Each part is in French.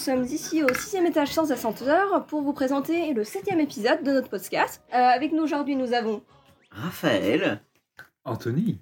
sommes ici au sixième étage sans ascenseur pour vous présenter le septième épisode de notre podcast. Euh, avec nous aujourd'hui, nous avons Raphaël. Anthony.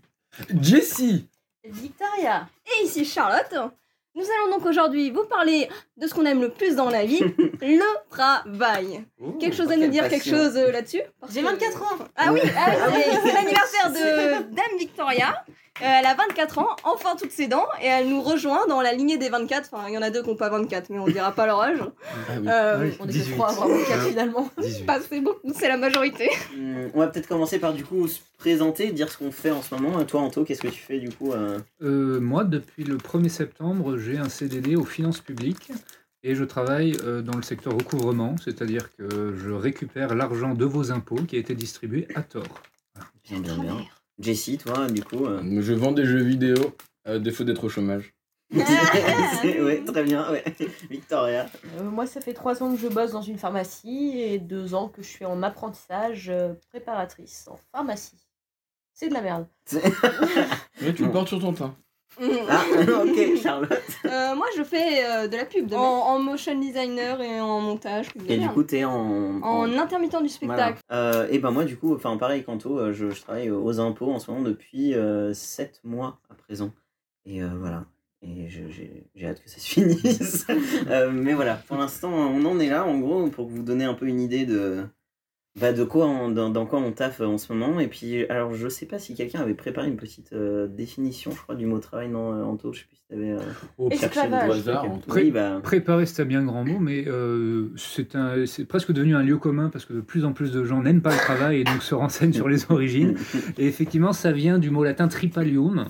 Jessie Victoria et ici Charlotte. Nous allons donc aujourd'hui vous parler de ce qu'on aime le plus dans la vie, le travail. quelque chose à nous dire, quelque chose euh, là-dessus? J'ai que- 24 ans Ah oui, ah oui, c'est l'anniversaire de Dame Victoria. Euh, elle a 24 ans, enfin toutes ses dents, et elle nous rejoint dans la lignée des 24. Enfin, il y en a deux qui n'ont pas 24, mais on dira pas leur âge. Ah oui. Euh, Ouais, On était 18. trois à avoir 24 Ouais. finalement. 18. pas, c'est beaucoup, c'est la majorité. Hum, On va peut-être commencer par du coup se présenter, dire ce qu'on fait en ce moment. Toi, Anto, qu'est-ce que tu fais du coup euh Euh, moi, depuis le 1er septembre, j'ai un CDD aux finances publiques et je travaille euh, dans le secteur recouvrement, c'est-à-dire que je récupère l'argent de vos impôts qui a été distribué à tort. Bien, bien, bien. Jessie, toi, du coup. euh, Je vends des jeux vidéo à défaut d'être au chômage. ouais, très bien. Ouais. Victoria. Euh, moi, ça fait 3 ans que je bosse dans une pharmacie et 2 ans que je suis en apprentissage euh, préparatrice en pharmacie. C'est de la merde. Mais tu le portes sur ton teint. Ah, ok, Charlotte. Euh, moi, je fais euh, de la pub en, en motion designer et en montage. Et du coup, t'es en. en intermittent du Voilà. spectacle. Euh, et ben moi, du coup, enfin pareil qu'Anto, euh, je, je travaille aux impôts en ce moment depuis 7 mois à présent. Et euh, voilà. Et j'ai j'ai hâte que ça se finisse. Euh, mais voilà, pour l'instant, on en est là, en gros, pour vous donner un peu une idée de, bah, de quoi on, dans, dans quoi on taffe en ce moment. Et puis, alors, je sais pas si quelqu'un avait préparé une petite euh, définition, je crois, du mot travail, non, euh, Anto Je sais plus si t'avais euh, Esclavage. Au hasard. Anto. Oui, bah. Préparer, c'est un bien grand mot, mais euh, c'est un- c'est presque devenu un lieu commun parce que de plus en plus de gens n'aiment pas le travail et donc se renseignent sur les origines. Et effectivement, ça vient du mot latin tripalium,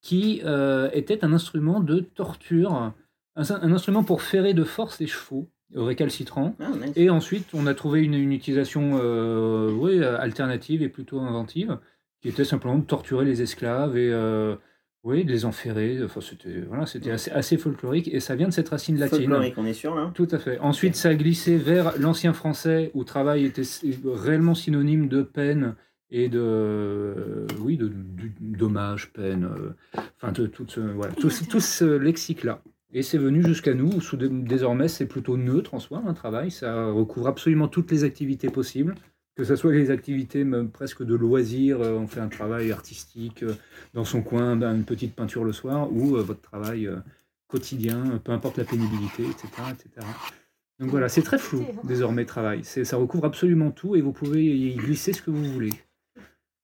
qui euh, était un instrument de torture, un, un instrument pour ferrer de force les chevaux récalcitrants. Ah, nice. Et ensuite, on a trouvé une, une utilisation euh, oui, alternative et plutôt inventive, qui était simplement de torturer les esclaves et euh, oui, de les enferrer. Enfin, c'était voilà, c'était assez, assez folklorique et ça vient de cette racine latine. Folklorique, on est sûr là Tout à fait. Ensuite, ça a glissé vers l'ancien français où travail était réellement synonyme de peine et de euh, oui de, dommage, peine, enfin de tout ce voilà, tout ce lexique-là. Et c'est venu jusqu'à nous sous- désormais c'est plutôt neutre en soi un travail. Ça recouvre absolument toutes les activités possibles, que ce soit les activités même presque de loisirs, euh, on fait un travail artistique euh, dans son coin, ben, une petite peinture le soir, ou euh, votre travail quotidien, peu importe la pénibilité, etc. etc. Donc voilà, c'est très flou désormais travail. Ça recouvre absolument tout et vous pouvez y glisser ce que vous voulez.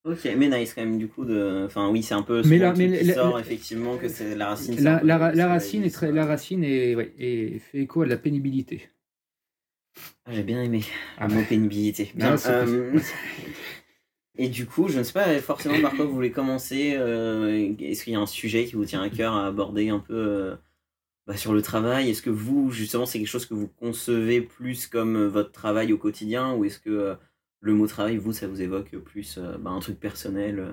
Ok, mais nice quand même du coup de. Enfin oui, c'est un peu. Mais souvent la- mais qui la- sort la- effectivement que c'est la racine. La, peu- racine est très, la racine est, ouais, est- fait écho à la pénibilité. Ah, J'ai bien aimé Ah le mot pénibilité. Bien. Ah, c'est euh, Et du coup, je ne sais pas forcément par quoi vous voulez commencer. euh, Est-ce qu'il y a un sujet qui vous tient à cœur à aborder un peu euh, bah, sur le travail? Est-ce que vous, justement, c'est quelque chose que vous concevez plus comme votre travail au quotidien ou est-ce que le mot travail, vous, ça vous évoque plus euh, bah, un truc personnel euh,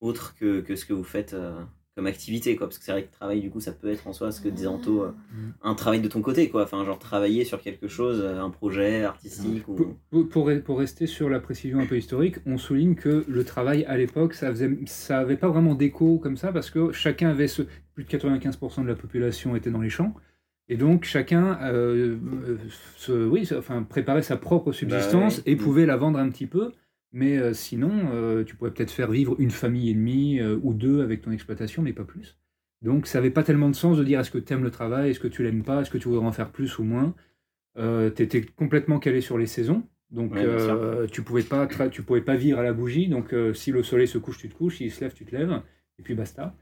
autre que, que ce que vous faites euh, comme activité quoi Parce que c'est vrai que travail, du coup, ça peut être en soi ce que disait Anto. euh, Mm. un travail de ton côté, quoi. Enfin, genre travailler sur quelque chose, un projet artistique Pour, ou. pour- pour rester sur la précision un peu historique, on souligne que le travail à l'époque, ça faisait, ça avait pas vraiment d'écho comme ça parce que chacun avait ce, plus de 95% de la population était dans les champs. Et donc chacun euh, se, oui, se- enfin, préparait sa propre subsistance Bah et pouvait la vendre un petit peu. Mais euh, sinon, euh, tu pourrais peut-être faire vivre une famille et demie euh, ou deux avec ton exploitation, mais pas plus. Donc ça n'avait pas tellement de sens de dire est-ce que tu aimes le travail, est-ce que tu l'aimes pas, est-ce que tu voudrais en faire plus ou moins. Euh, tu étais complètement calé sur les saisons. Donc Ouais, euh, tu pouvais pas tu pouvais pas vivre à la bougie. Donc euh, si le soleil se couche, tu te couches, s'il se lève, tu te lèves. Et puis basta.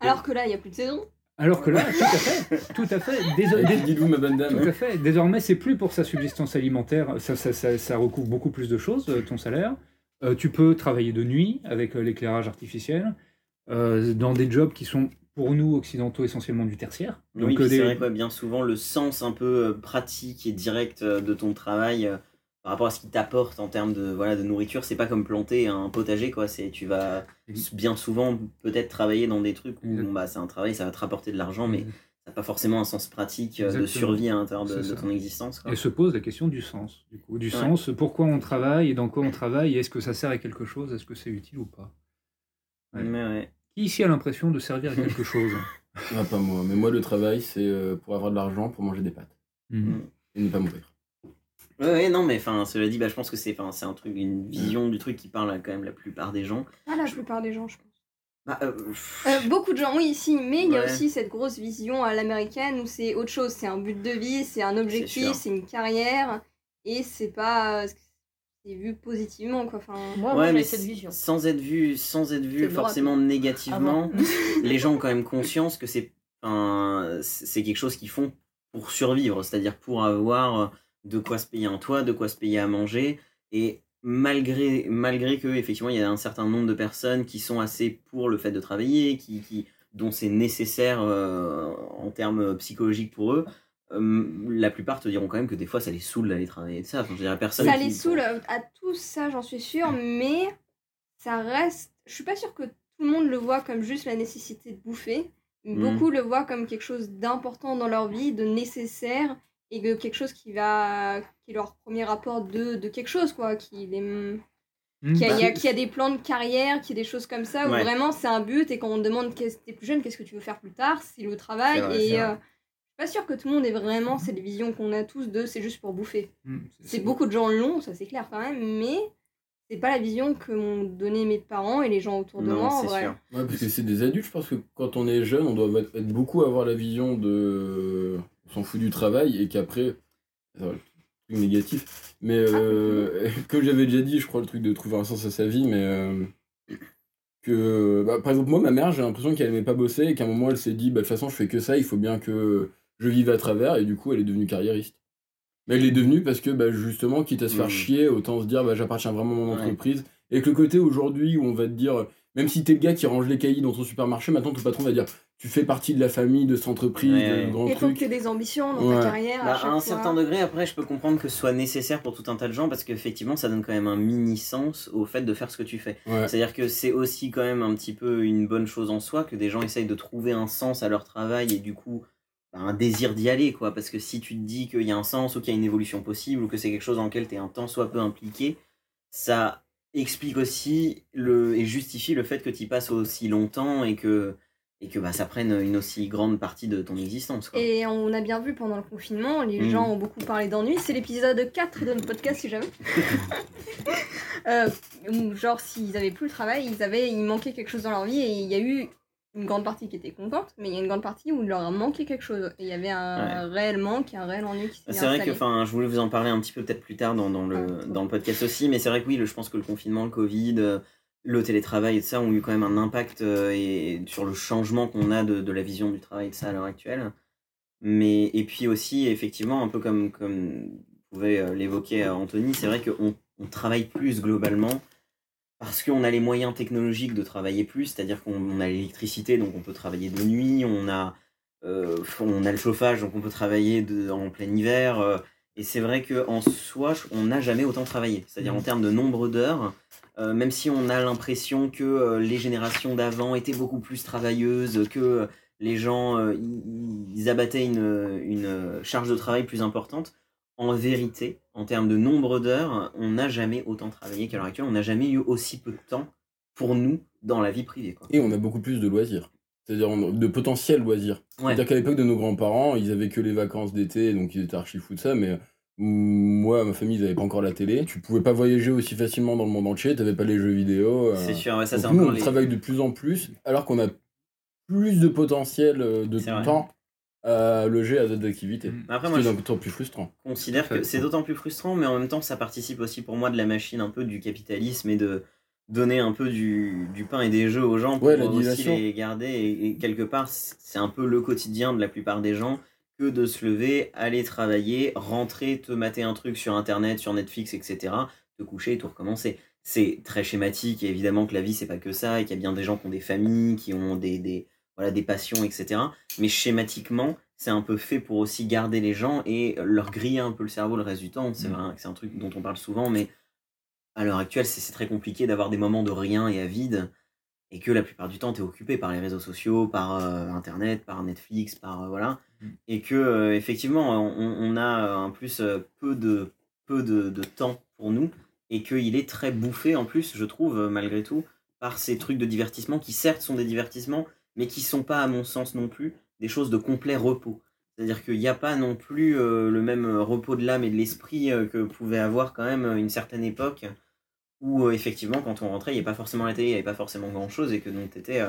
Alors que là, il n'y a plus de saison. Alors que là, tout à fait, tout à fait. Dés- dés- Dites-vous, ma bonne dame. tout à fait. Désormais, c'est plus pour sa subsistance alimentaire. Ça, ça, ça- ça recouvre beaucoup plus de choses, euh, ton salaire. Euh, tu peux travailler de nuit avec euh, l'éclairage artificiel, euh, dans des jobs qui sont pour nous occidentaux essentiellement du tertiaire. oui, Donc, puis euh, c'est des- vrai, quoi, bien souvent, le sens un peu pratique et direct de ton travail euh, par rapport à ce qu'il t'apporte en termes de, voilà, de nourriture, c'est pas comme planter un potager, quoi. C'est, tu vas bien souvent peut-être travailler dans des trucs où bon, bah, c'est un travail, ça va te rapporter de l'argent, mais ça n'a pas forcément un sens pratique euh, de survie à l'intérieur de, de ton existence. Quoi. Et se pose la question du sens, du coup. Du Ouais. sens, pourquoi on travaille et dans quoi on travaille, est-ce que ça sert à quelque chose, est-ce que c'est utile ou pas? Ouais. Mais ouais. Qui ici a l'impression de servir à quelque chose? Ah, pas moi. Mais moi, le travail, c'est euh, pour avoir de l'argent pour manger des pâtes. Mhm. Et ne pas mourir. Ouais, ouais, non, mais enfin, cela dit, bah, je pense que c'est, c'est un truc, une vision du truc qui parle à quand même la plupart des gens. Pas la plupart des gens, je pense. Bah, euh, Euh, beaucoup de gens, oui, si, mais il y a aussi cette grosse vision à l'américaine où c'est autre chose. C'est un but de vie, c'est un objectif, c'est une carrière, et c'est pas. C'est vu positivement, quoi. Enfin, Moi, moi ouais, j'ai mais cette vision. sans être vu, sans être vu droit, forcément négativement, les gens ont quand même conscience que c'est, c'est quelque chose qu'ils font pour survivre, c'est-à-dire pour avoir de quoi se payer un toit, de quoi se payer à manger, et malgré, malgré que effectivement il y a un certain nombre de personnes qui sont assez pour le fait de travailler, qui, qui dont c'est nécessaire euh, en termes psychologiques pour eux. euh, la plupart te diront quand même que des fois ça les saoule d'aller travailler de ça. Enfin, je personne. ça qui- les saoule à tous, ça, j'en suis sûre, mais ça reste. Je suis pas sûre que tout le monde le voit comme juste la nécessité de bouffer. Mhm. Beaucoup le voient comme quelque chose d'important dans leur vie, de nécessaire, et de quelque chose qui va. qui est leur premier rapport de, de quelque chose, quoi. Qui les. Qu'il y, a- Bah, y a- qu'il y a des plans de carrière, qu'il y a des choses comme ça, où Ouais. vraiment c'est un but, et quand on te demande qu'est-ce t'es plus jeune, qu'est-ce que tu veux faire plus tard, c'est le travail, vrai, et euh, je suis pas sûre que tout le monde ait vraiment cette vision qu'on a tous de c'est juste pour bouffer. Mhm. C'est beaucoup de gens l'ont, ça c'est clair quand même, mais c'est pas la vision que m'ont donné mes parents et les gens autour de Non, moi en c'est vrai. sûr. Ouais, parce que c'est des adultes, je pense que quand on est jeune, on doit être beaucoup à avoir la vision de. S'en fout du travail et qu'après. Truc négatif. Mais euh, comme j'avais déjà dit, je crois le truc de trouver un sens à sa vie, mais. euh, que. bah, par exemple, moi, ma mère, j'ai l'impression qu'elle aimait pas bosser et qu'à un moment, elle s'est dit, bah, de toute façon, je fais que ça, il faut bien que je vive à travers, et du coup, elle est devenue carriériste. Mais elle est devenue parce que, bah, justement, quitte à se faire Mm. chier, autant se dire, bah, j'appartiens vraiment à mon Ouais. entreprise. Et que le côté aujourd'hui où on va te dire, même si t'es le gars qui range les cahiers dans ton supermarché, maintenant ton patron va dire, tu fais partie de la famille de cette entreprise, Ouais, de ouais. grand Il faut que des ambitions dans Ouais. ta carrière. Bah, à à chaque un fois. certain degré, après, je peux comprendre que ce soit nécessaire pour tout un tas de gens parce qu'effectivement, ça donne quand même un mini sens au fait de faire ce que tu fais. Ouais. C'est-à-dire que c'est aussi quand même un petit peu une bonne chose en soi que des gens essayent de trouver un sens à leur travail et du coup bah, un désir d'y aller, quoi. Parce que si tu te dis qu'il y a un sens ou qu'il y a une évolution possible ou que c'est quelque chose dans lequel tu es un tant soit peu impliqué, ça explique aussi le, et justifie le fait que tu y passes aussi longtemps et que, et que bah, ça prenne une aussi grande partie de ton existence. Quoi. Et on a bien vu pendant le confinement, les Mm. gens ont beaucoup parlé d'ennui. C'est l'épisode 4 de notre podcast, si jamais. Euh, genre, s'ils avaient plus le travail, ils avaient, il manquait quelque chose dans leur vie et il y a eu une grande partie qui était contente, mais il y a une grande partie où il leur a manqué quelque chose. Et il y avait un réel manque, un réel ennui qui s'est C'est vrai que enfin, je voulais vous en parler un petit peu peut-être plus tard dans, dans le, dans le podcast aussi, mais c'est vrai que oui, le- je pense que le confinement, le Covid, euh, le télétravail et ça ont eu quand même un impact euh, sur le changement qu'on a de, la vision du travail de ça à l'heure actuelle. Mais, et puis aussi, effectivement, un peu comme, comme pouvait euh, l'évoquer euh, Anthony, c'est vrai qu'on on travaille plus globalement parce qu'on a les moyens technologiques de travailler plus, c'est-à-dire qu'on on a l'électricité, donc on peut travailler de nuit, on a, on a le chauffage, donc on peut travailler en plein hiver. Et c'est vrai qu'en soi, on n'a jamais autant travaillé. C'est-à-dire en Mhm. termes de nombre d'heures, euh, même si on a l'impression que euh, les générations d'avant étaient beaucoup plus travailleuses, que euh, les gens ils- ils abattaient une, une charge de travail plus importante, en vérité, en termes de nombre d'heures, on n'a jamais autant travaillé qu'à l'heure actuelle. On n'a jamais eu aussi peu de temps pour nous dans la vie privée. Quoi. Et on a beaucoup plus de loisirs. C'est-à-dire de potentiels loisirs. Ouais. C'est-à-dire qu'à l'époque de nos grands-parents, ils avaient que les vacances d'été, donc ils étaient archi fous de ça, mais mm, moi, ma famille, ils n'avaient pas encore la télé. Tu pouvais pas voyager aussi facilement dans le monde entier, t'avais pas les jeux vidéo. euh. C'est sûr, ouais, ça c'est nous, on les... travaille de plus en plus, alors qu'on a plus de potentiel euh, de C'est temps à loger à d'autres activités. Mm. Après, Ce moi, qui je est d'autant plus frustrant. considère Tout à que c'est d'autant plus frustrant, mais en même temps, ça participe aussi pour moi de la machine un peu du capitalisme et de donner un peu du, du pain et des jeux aux gens pour Ouais, aussi les garder. Et, et quelque part, c'est un peu le quotidien de la plupart des gens que de se lever, aller travailler, rentrer, te mater un truc sur Internet, sur Netflix, etc., te coucher et tout recommencer. C'est très schématique, et évidemment que la vie, c'est pas que ça, et qu'il y a bien des gens qui ont des familles, qui ont des, des, voilà, des passions, etc. Mais schématiquement, c'est un peu fait pour aussi garder les gens et leur griller un peu le cerveau le reste du temps. C'est Mm. vrai que c'est un truc dont on parle souvent, mais à l'heure actuelle, c'est très compliqué d'avoir des moments de rien et à vide, et que la plupart du temps, tu es occupé par les réseaux sociaux, par euh, Internet, par Netflix, par... euh, voilà. Mm. Et que, euh, effectivement, on, on a en plus peu, de, peu de, de temps pour nous, et qu'il est très bouffé en plus, je trouve, malgré tout, par ces trucs de divertissement qui certes sont des divertissements, mais qui sont pas, à mon sens non plus, des choses de complet repos. C'est-à-dire qu'il n'y a pas non plus euh, le même repos de l'âme et de l'esprit euh, que pouvait avoir quand même une certaine époque où euh, effectivement quand on rentrait il n'y avait pas forcément la télé, il n'y avait pas forcément grand-chose et que donc tu étais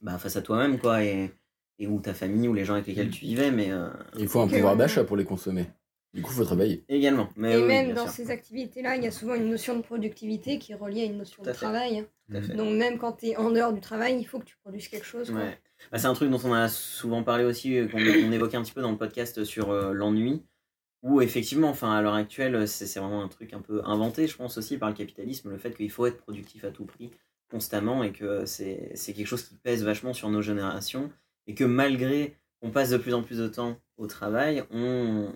bah, face à toi-même quoi et, et ou ta famille ou les gens avec lesquels tu vivais mais euh, Il faut un pouvoir d'achat pour les consommer. Du coup, il faut travailler. également. Mais Et oui, même dans sûr. ces activités-là, il y a souvent une notion de productivité qui est reliée à une notion Tout de travail. Fait. Donc même quand tu es en dehors du travail, il faut que tu produises quelque chose. Ouais. Bah, c'est un truc dont on a souvent parlé aussi, euh, qu'on on évoquait un petit peu dans le podcast sur euh, l'ennui, où effectivement, enfin, à l'heure actuelle, c'est vraiment un truc un peu inventé, je pense aussi, par le capitalisme, le fait qu'il faut être productif à tout prix, constamment, et que c'est quelque chose qui pèse vachement sur nos générations, et que malgré qu'on passe de plus en plus de temps au travail, on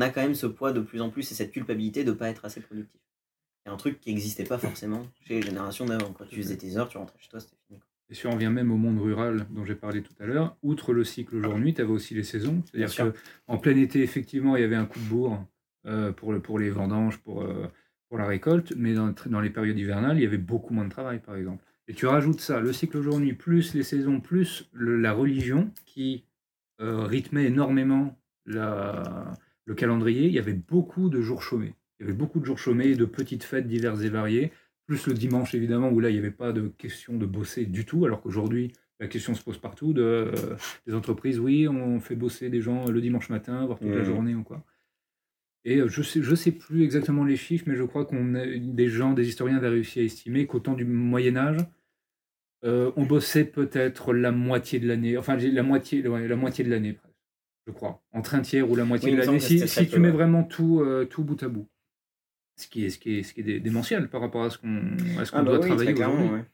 a quand même ce poids de plus en plus et cette culpabilité de ne pas être assez productif. C'est un truc qui n'existait pas forcément chez les générations d'avant. Quand tu faisais tes heures, tu rentrais chez toi, c'était fini. Et si on revient même au monde rural dont j'ai parlé tout à l'heure, outre le cycle jour-nuit, tu avais aussi les saisons. C'est-à-dire qu'en plein été, effectivement, il y avait un coup de bourre euh, pour, le- pour les vendanges, pour, euh, pour la récolte, mais dans, dans les périodes hivernales, il y avait beaucoup moins de travail, par exemple. Et tu rajoutes ça, le cycle jour-nuit, plus les saisons, plus le- la religion, qui euh, rythmait énormément la, le calendrier, il y avait beaucoup de jours chômés. Il y avait beaucoup de jours chômés, de petites fêtes diverses et variées, plus le dimanche évidemment, où là il n'y avait pas de question de bosser du tout, alors qu'aujourd'hui la question se pose partout de, euh, des entreprises, oui, on fait bosser des gens le dimanche matin, voire toute la journée ou quoi. Et euh, je sais, je sais plus exactement les chiffres, mais je crois qu'on a- des gens, des historiens avaient réussi à estimer qu'au temps du Moyen Âge, euh, on bossait peut-être la moitié de l'année, enfin la moitié, ouais, la moitié de l'année presque, je crois, entre un tiers ou la moitié Oui, de l'année, si, tu mets vraiment tout, euh, tout bout à bout. Ce qui est, ce qui est, ce qui est dé- démentiel par rapport à ce qu'on Ah bah doit oui, travailler aujourd'hui. ouais.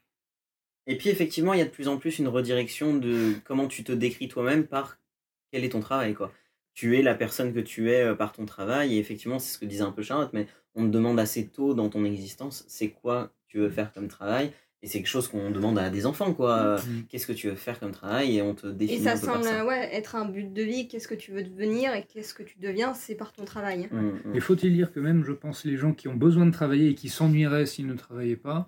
Et puis effectivement, il y a de plus en plus une redirection de comment tu te décris toi-même par quel est ton travail. quoi. Tu es la personne que tu es euh, par ton travail, et effectivement, c'est ce que disait un peu Charlotte, mais on te demande assez tôt dans ton existence, c'est quoi tu veux faire comme travail, et c'est quelque chose qu'on demande à des enfants, quoi. Euh, Mhm. Qu'est-ce que tu veux faire comme travail, et on te définit Et ça un peu par semble ça. ouais, être un but de vie. Qu'est-ce que tu veux devenir et qu'est-ce que tu deviens, c'est par ton travail. Mm, mm. Mais faut-il dire que même, je pense, les gens qui ont besoin de travailler et qui s'ennuieraient s'ils ne travaillaient pas,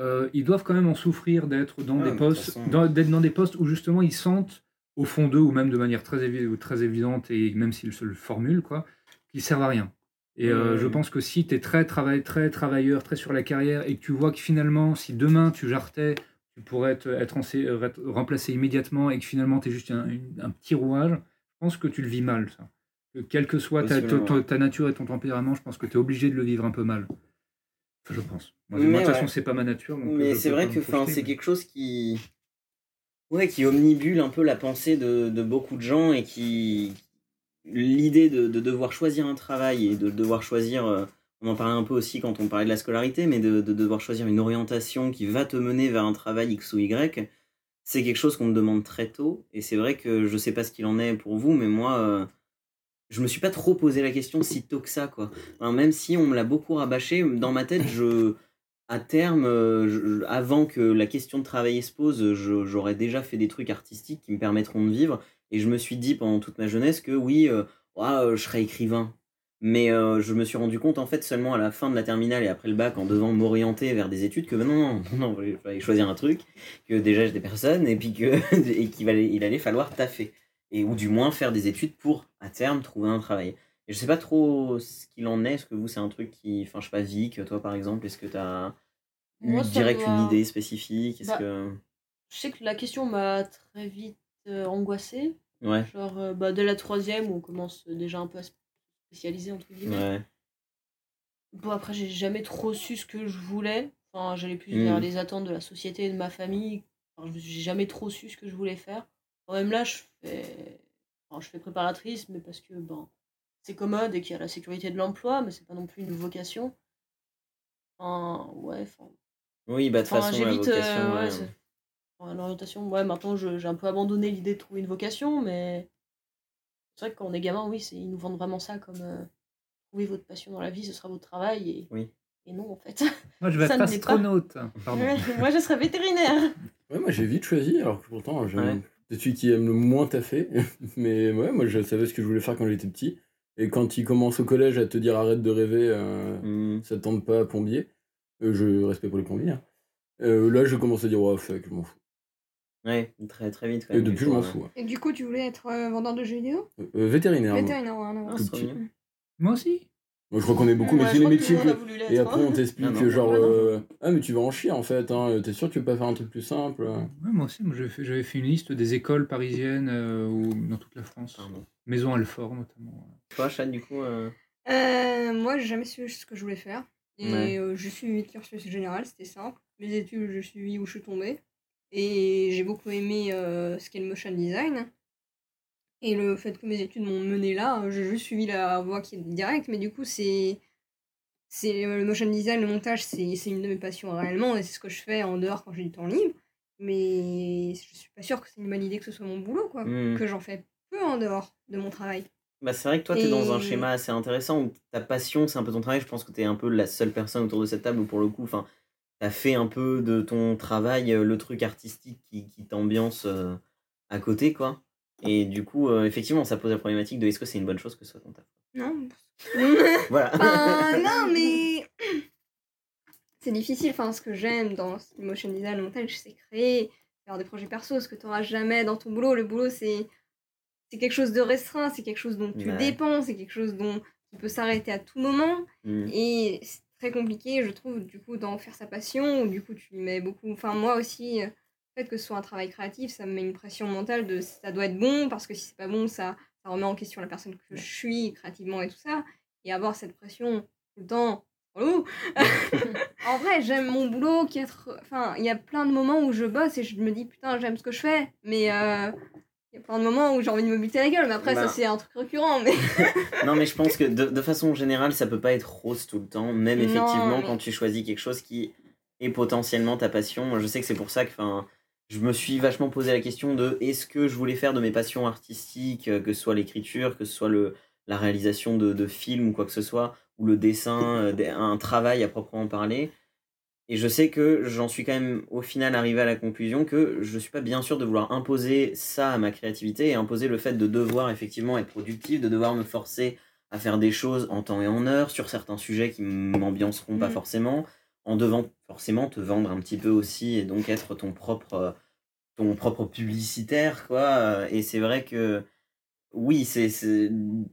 euh, ils doivent quand même en souffrir d'être dans Ah, des de postes, toute façon- dans- d'être dans des postes où justement ils sentent au fond d'eux ou même de manière très, évi- ou très évidente et même s'ils se le formulent quoi, qu'ils servent à rien. Et euh, je pense que si tu es très, travail, très travailleur, très sur la carrière et que tu vois que finalement, si demain tu jartais, tu pourrais être, être, euh, remplacé immédiatement et que finalement tu es juste un, petit rouage, je pense que tu le vis mal ça. Que quelle que soit ta, nature et ton tempérament, je pense que tu es obligé de le vivre un peu mal. Enfin, je pense. Moi, de toute ouais. façon, c'est pas ma nature. donc, euh, Mais je c'est vrai que c'est mais- quelque chose qui. Ouais, qui omnibule un peu la pensée de, de beaucoup de gens et qui. L'idée de, de devoir choisir un travail et de devoir choisir. euh, On en parlait un peu aussi quand on parlait de la scolarité, mais de, de devoir choisir une orientation qui va te mener vers un travail X ou Y, c'est quelque chose qu'on me demande très tôt. Et c'est vrai que je sais pas ce qu'il en est pour vous, mais moi. euh, je me suis pas trop posé la question si tôt que ça, quoi. Même si on me l'a beaucoup rabâché, dans ma tête, je, à terme, euh, avant que la question de travailler se pose, j'aurais déjà fait des trucs artistiques qui me permettront de vivre. Et je me suis dit pendant toute ma jeunesse que oui, euh, euh, je serais écrivain. Mais euh, je me suis rendu compte en fait seulement à la fin de la terminale et après le bac en devant m'orienter vers des études que ben non, non, non, il fallait choisir un truc, que déjà j'étais personne et puis que et qu'il allait, il allait falloir taffer. Et ou du moins faire des études pour à terme trouver un travail. Et je sais pas trop ce qu'il en est, est-ce que vous c'est un truc qui. Enfin je sais pas, Vic, toi par exemple, est-ce que tu eu Moi, ça direct m'a- une idée spécifique Est-ce Bah, que. Je sais que la question m'a très vite euh, angoissée. Ouais, Genre, euh, bah, dès la troisième, où on commence déjà un peu à se spécialiser, entre guillemets. ouais. Bon, après, j'ai jamais trop su ce que je voulais. Enfin, j'allais plus vers les attentes de la société et de ma famille. Enfin, je- j'ai jamais trop su ce que je voulais faire. Quand même là, je fais, enfin, je fais préparatrice, mais parce que ben, c'est commode et qu'il y a la sécurité de l'emploi, mais c'est pas non plus une vocation. Enfin, ouais, enfin, Oui, bah de toute Enfin, façon, j'ai vite, euh, vocation. ouais, ouais. c'est- enfin, l'orientation, ouais, maintenant je- j'ai un peu abandonné l'idée de trouver une vocation, mais c'est vrai que quand on est gamin, oui, c'est- ils nous vendent vraiment ça comme euh, trouvez votre passion dans la vie, ce sera votre travail, et, Oui. et non, en fait. Moi, je vais ça être ne pas. astronaute. Pardon. Ouais, Moi, je serais vétérinaire. Ouais, moi j'ai vite choisi, alors que pourtant j'aime- Ouais. c'est celui qui aime le moins taffer. Mais ouais, moi je savais ce que je voulais faire quand j'étais petit. Et quand il commence au collège à te dire arrête de rêver, euh, Mm. ça tente pas plombier, euh, je respecte pour les plombiers. hein. Euh, là je commence à dire oh fuck, je m'en fous. Ouais, très, très vite. Quand Et même, depuis, je m'en ouais. fous. ouais. Et du coup, tu voulais être euh, vendeur de jeux vidéo? Euh, vétérinaire. moi. Vétérinaire, ouais, non, Ah, ouais. c'est. Moi aussi. Moi, je crois qu'on est beaucoup, mais Ouais, c'est je les crois que métiers le monde a que. voulu l'être, Et après, hein. on t'explique Ah non, genre. ouais, non. euh, Ah, mais tu vas en chier en fait, hein. t'es sûr que tu peux pas faire un truc plus simple Ouais, moi aussi, moi, j'avais fait, j'avais fait une liste des écoles parisiennes euh, ou dans toute la France. Pardon. Maison Alfort notamment. Toi, Chad, du coup. euh, Euh, moi, j'ai jamais su ce que je voulais faire. Et Ouais. euh, je suis suivi cursus général, c'était simple. Mes études, je suis où je suis tombée. Et j'ai beaucoup aimé euh, ce qu'est le motion design. Et le fait que mes études m'ont mené là, j'ai juste suivi la voie qui est directe. Mais du coup, c'est. c'est Le motion design, le montage, c'est c'est une de mes passions réellement. Et c'est ce que je fais en dehors quand j'ai du temps libre. Mais je suis pas sûre que c'est une bonne idée que ce soit mon boulot, quoi. hmm. Que j'en fais peu en dehors de mon travail. Bah, c'est vrai que toi, tu es dans un schéma assez intéressant où ta passion, c'est un peu ton travail. Je pense que tu es un peu la seule personne autour de cette table où, pour le coup, tu as fait un peu de ton travail euh, le truc artistique qui, qui t'ambiance euh, à côté, quoi. Et du coup, euh, effectivement, ça pose la problématique de est-ce que c'est une bonne chose que ce soit ton taf? Non. Voilà. Enfin, non, mais c'est difficile. Enfin, ce que j'aime dans motion design, le montage, c'est créer, faire des projets perso, ce que tu n'auras jamais dans ton boulot. Le boulot, c'est c'est quelque chose de restreint, c'est quelque chose dont tu Ouais. dépends, c'est quelque chose dont qui peut s'arrêter à tout moment. Hmm. Et c'est très compliqué, je trouve, du coup, d'en faire sa passion. Ou du coup, tu y mets beaucoup. Enfin, moi aussi, euh, le fait que ce soit un travail créatif, ça me met une pression mentale de ça doit être bon, parce que si c'est pas bon, ça, ça remet en question la personne que je suis créativement et tout ça. Et avoir cette pression tout le temps. relou. en vrai, j'aime mon boulot qui est. Enfin, il y a plein de moments où je bosse et je me dis putain, j'aime ce que je fais. Mais euh, il y a plein de moments où j'ai envie de me buter la gueule. Mais après, Bah. ça, c'est un truc récurrent. Mais Non, mais je pense que de, de façon générale, ça peut pas être rose tout le temps, même Non, effectivement mais- quand tu choisis quelque chose qui est potentiellement ta passion. Moi, je sais que c'est pour ça que enfin, je me suis vachement posé la question de est-ce que je voulais faire de mes passions artistiques, euh, que ce soit l'écriture, que ce soit le, la réalisation de, de films ou quoi que ce soit, ou le dessin, euh, un travail à proprement parler. Et je sais que j'en suis quand même au final arrivé à la conclusion que je suis pas bien sûr de vouloir imposer ça à ma créativité et imposer le fait de devoir effectivement être productif, de devoir me forcer à faire des choses en temps et en heure sur certains sujets qui m'ambianceront pas Mhm. forcément, en devant forcément te vendre un petit peu aussi et donc être ton propre euh, ton propre publicitaire quoi. Et c'est vrai que oui, c'est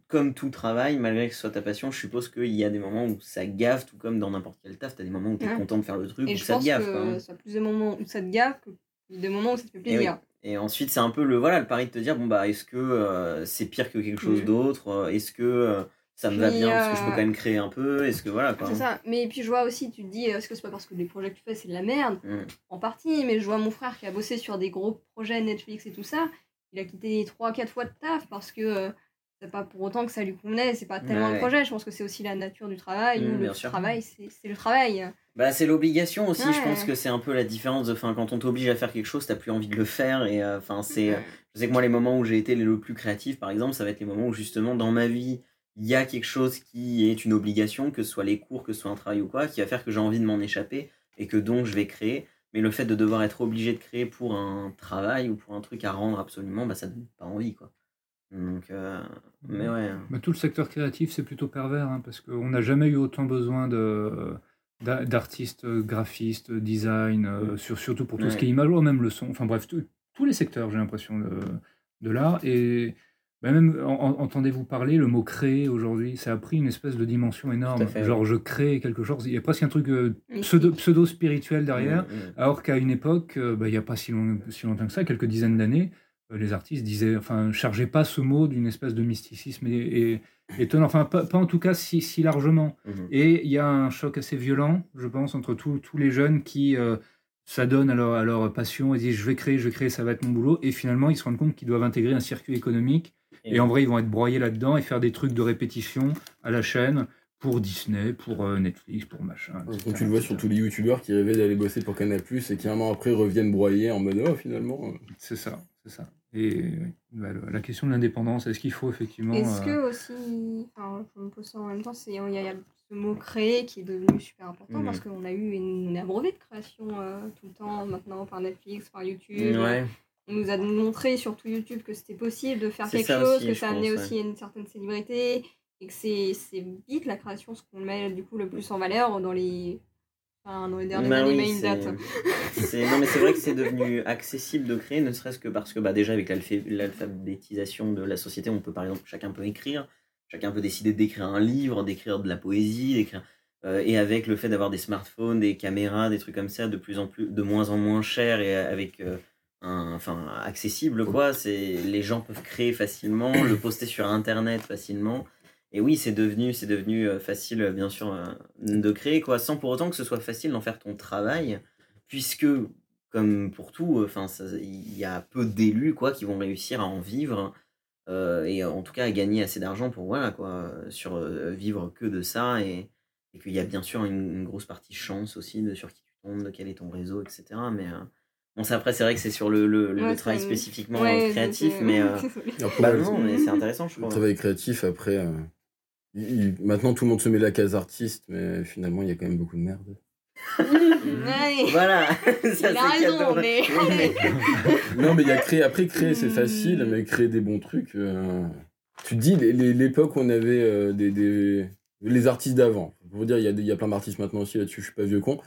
comme tout travail, malgré que ce soit ta passion, je suppose qu'il y a des moments où ça gaffe, tout comme dans n'importe quel taf, t'as des moments où t'es Ouais. content de faire le truc, et où je ça te pense gaffe. que quoi, hein. ça a plus de moments où ça te gaffe que des moments où ça te fait Et, oui. plaisir. Et ensuite, c'est un peu le voilà le pari de te dire bon bah est-ce que euh, c'est pire que quelque chose Mhm. d'autre euh, Est-ce que euh, ça me va bien parce que je peux quand même créer un peu Est-ce que voilà quoi C'est ça. Mais puis je vois aussi, tu te dis, est-ce que c'est pas parce que les projets que tu fais, c'est de la merde? Mm. En partie, mais je vois mon frère qui a bossé sur des gros projets Netflix et tout ça. Il a quitté 3-4 fois de taf parce que euh, c'est pas pour autant que ça lui convenait, c'est pas tellement Ouais. le projet. Je pense que c'est aussi la nature du travail. Mm, bien le sûr. travail, c'est le travail. Bah, c'est l'obligation aussi, je pense que c'est un peu la différence de fin, quand on t'oblige à faire quelque chose, t'as plus envie de le faire et euh, c'est je sais que moi les moments où j'ai été le plus créatif par exemple, ça va être les moments où justement dans ma vie, il y a quelque chose qui est une obligation, que ce soit les cours, que ce soit un travail ou quoi, qui va faire que j'ai envie de m'en échapper et que donc je vais créer. Mais le fait de devoir être obligé de créer pour un travail ou pour un truc à rendre absolument, bah ça donne pas envie quoi. Donc euh, mais ouais. Bah, tout le secteur créatif, c'est plutôt pervers, hein, parce qu'on n'a jamais eu autant besoin de d'a- d'artistes, euh, graphistes, design, euh, sur, surtout pour tout ce qui est image, ou même le son, enfin bref, tout- tous les secteurs, j'ai l'impression, de, de l'art. Et bah, même, en- en- entendez-vous parler, le mot créer aujourd'hui, ça a pris une espèce de dimension énorme. Fait, Genre, ouais. je crée quelque chose, il y a presque un truc euh, pseudo- pseudo-spirituel derrière. Mm, mm. Alors qu'à une époque, euh, bah, il n'y a pas si, long- si longtemps que ça, quelques dizaines d'années, euh, les artistes disaient, enfin, chargeaient pas ce mot d'une espèce de mysticisme et, et- étonnant, enfin, pas, pas en tout cas si, si largement. Mhm. Et il y a un choc assez violent, je pense, entre tous tous les jeunes qui euh, s'adonnent à leur, à leur passion et disent, je vais créer, je vais créer, ça va être mon boulot. Et finalement, ils se rendent compte qu'ils doivent intégrer un circuit économique. Et Et, en vrai, ils vont être broyés là-dedans et faire des trucs de répétition à la chaîne pour Disney, pour euh, Netflix, pour machin. etc., Quand tu le vois sur tous les youtubeurs qui rêvaient d'aller bosser pour Canal et qui un an après reviennent broyer en mode oh finalement. euh, C'est ça, c'est ça. Et oui, bah, la question de l'indépendance, est-ce qu'il faut effectivement. Est-ce euh, que aussi, enfin, je me pose ça en même temps, il y, a il y a ce mot créer qui est devenu super important parce qu'on a eu une, on est abreuvé de création euh, tout le temps maintenant par Netflix, par YouTube. Ouais. On nous a montré surtout YouTube que c'était possible de faire quelque chose, aussi, que ça amenait pense, aussi une certaine célébrité et que c'est vite la création ce qu'on met du coup le plus en valeur dans les Enfin, dans les dernières Bah années, oui, date. Non, mais c'est vrai que c'est devenu accessible de créer, ne serait-ce que parce que bah, déjà avec l'alphabétisation de la société, on peut par exemple, chacun peut écrire, chacun peut décider d'écrire un livre, d'écrire de la poésie, d'écrire. euh, et avec le fait d'avoir des smartphones, des caméras, des trucs comme ça, de plus en plus, de moins en moins cher et avec euh, un, enfin accessible quoi. C'est les gens peuvent créer facilement, le poster sur internet facilement. Et oui, c'est devenu, c'est devenu euh, facile, euh, bien sûr, euh, de créer, quoi, sans pour autant que ce soit facile d'en faire ton travail, puisque, comme pour tout, enfin, il y a peu d'élus, quoi, qui vont réussir à en vivre, euh, et en tout cas à gagner assez d'argent pour, voilà, quoi, sur euh, vivre que de ça, et, et qu'il y a bien sûr une, une grosse partie chance aussi de sur qui tu tombes, de quel est ton réseau, etc. Mais euh, bon, ça après, c'est vrai que c'est sur le, le, le Ouais, travail spécifiquement Ouais, créatif, mais. euh, Après, bah le- non, mais c'est intéressant, je le trouve. travail créatif, après. euh, il- maintenant, tout le monde se met la case artiste, mais finalement, il y a quand même beaucoup de merde. Ouais. Voilà, ça Il c'est a raison, mais. Oui, mais- Non, mais il y a créer. Après, créer, c'est Hmm. facile, mais créer des bons trucs. euh, Tu te dis, l'époque où on avait euh, des, des- les artistes d'avant. Pour vous dire, il y a, des- y a plein d'artistes maintenant aussi là-dessus, je suis pas vieux con.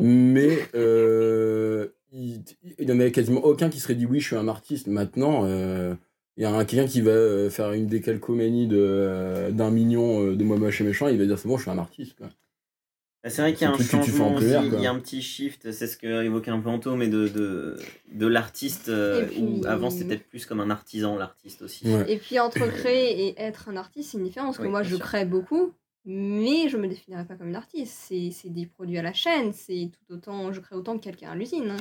Mais euh, il il y en avait quasiment aucun qui serait dit oui, je suis un artiste. Maintenant, euh, il y a un- quelqu'un qui va euh, faire une décalcomanie de, euh, d'un million euh, de moi moche et méchant, il va dire c'est bon, je suis un artiste. Quoi. Bah, C'est vrai qu'il y a un changement aussi, il y a un petit shift, c'est ce que évoquait un peu Anto, mais de, de, de l'artiste, euh, puis- où avant c'était peut-être plus comme un artisan, l'artiste aussi. Ouais. Et puis entre créer et être un artiste, c'est une différence. Parce que moi, je sûr. crée beaucoup, mais je me définirais pas comme une artiste. C'est c'est des produits à la chaîne. C'est tout autant, je crée autant que quelqu'un à l'usine.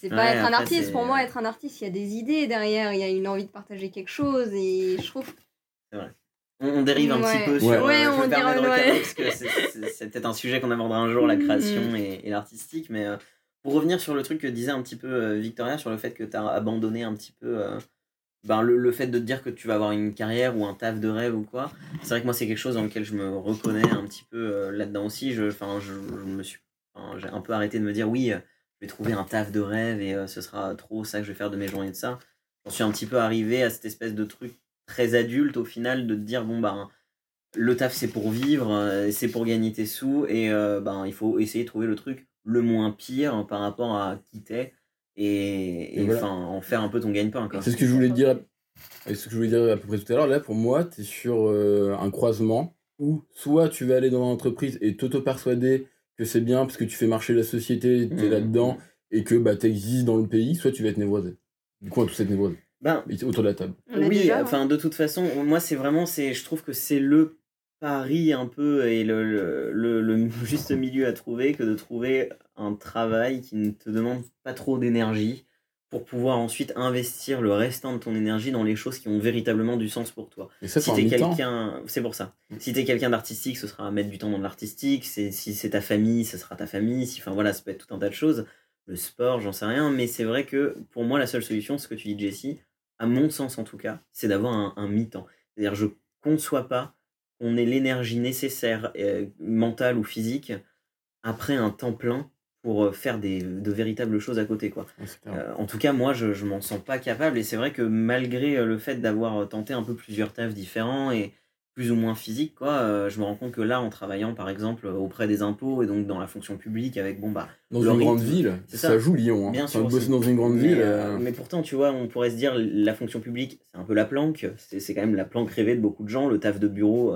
C'est pas Ouais, être un après, artiste. c'est- Pour moi, être un artiste, il y a des idées derrière. Il y a une envie de partager quelque chose. Et je trouve. On, on dérive un Ouais. petit peu Ouais. sur. euh, Ouais, je on ouais. parce que c'est- c'est c'est peut-être un sujet qu'on abordera un jour, la création et, et l'artistique, mais euh, pour revenir sur le truc que disait un petit peu euh, Victoria, sur le fait que tu as abandonné un petit peu. euh, ben, le, le fait de te dire que tu vas avoir une carrière ou un taf de rêve ou quoi, c'est vrai que moi c'est quelque chose dans lequel je me reconnais un petit peu euh, là-dedans aussi. Je, enfin, je, je me suis, enfin, j'ai un peu arrêté de me dire oui, euh, je vais trouver un taf de rêve et euh, ce sera trop ça que je vais faire de mes journées de ça. J'en suis un petit peu arrivé à cette espèce de truc très adulte au final de te dire bon bah le taf c'est pour vivre, euh, c'est pour gagner tes sous et euh, ben il faut essayer de trouver le truc le moins pire par rapport à qui t'es et, Et et, voilà. en faire un peu ton gagne-pain. C'est ce que je voulais dire. Et ce que je voulais dire à peu près tout à l'heure, là pour moi, tu es sur euh, un croisement où soit tu vas aller dans l'entreprise et t'auto-persuader que c'est bien parce que tu fais marcher la société, tu es Mhm. là-dedans et que bah, tu existes dans le pays, soit tu vas être névrosé. Du coup, on va tous être névrosé Ben, autour de la table. Oui, déjà, hein. enfin de toute façon, moi c'est vraiment, c'est, je trouve que c'est le pari un peu et le, le, le, le juste milieu à trouver que de trouver un travail qui ne te demande pas trop d'énergie pour pouvoir ensuite investir le restant de ton énergie dans les choses qui ont véritablement du sens pour toi. Et ça, Si t'es quelqu'un, c'est pour ça. Mm. Si t'es quelqu'un d'artistique, ce sera à mettre du temps dans de l'artistique. Si c'est ta famille, ce sera ta famille. Si, enfin voilà, ça peut être tout un tas de choses. Le sport, j'en sais rien. Mais c'est vrai que pour moi, la seule solution, ce que tu dis, Jessie, à mon sens en tout cas, c'est d'avoir un, un mi-temps. C'est-à-dire, je conçois pas qu'on ait l'énergie nécessaire, euh, mentale ou physique, après un temps plein pour euh, faire des, de véritables choses à côté, quoi. Euh, en tout cas, moi, je, je m'en sens pas capable. Et c'est vrai que malgré euh, le fait d'avoir tenté un peu plusieurs tafs différents et plus ou moins physiques, quoi, euh, je me rends compte que là, en travaillant, par exemple, auprès des impôts et donc dans la fonction publique, avec, bon, bah, Dans une grande ville, ça, ça. joue Lyon. Hein. Bien sûr bosser dans une grande mais, ville. euh, mais pourtant, tu vois, on pourrait se dire, la fonction publique, c'est un peu la planque. C'est c'est quand même la planque rêvée de beaucoup de gens. Le taf de bureau,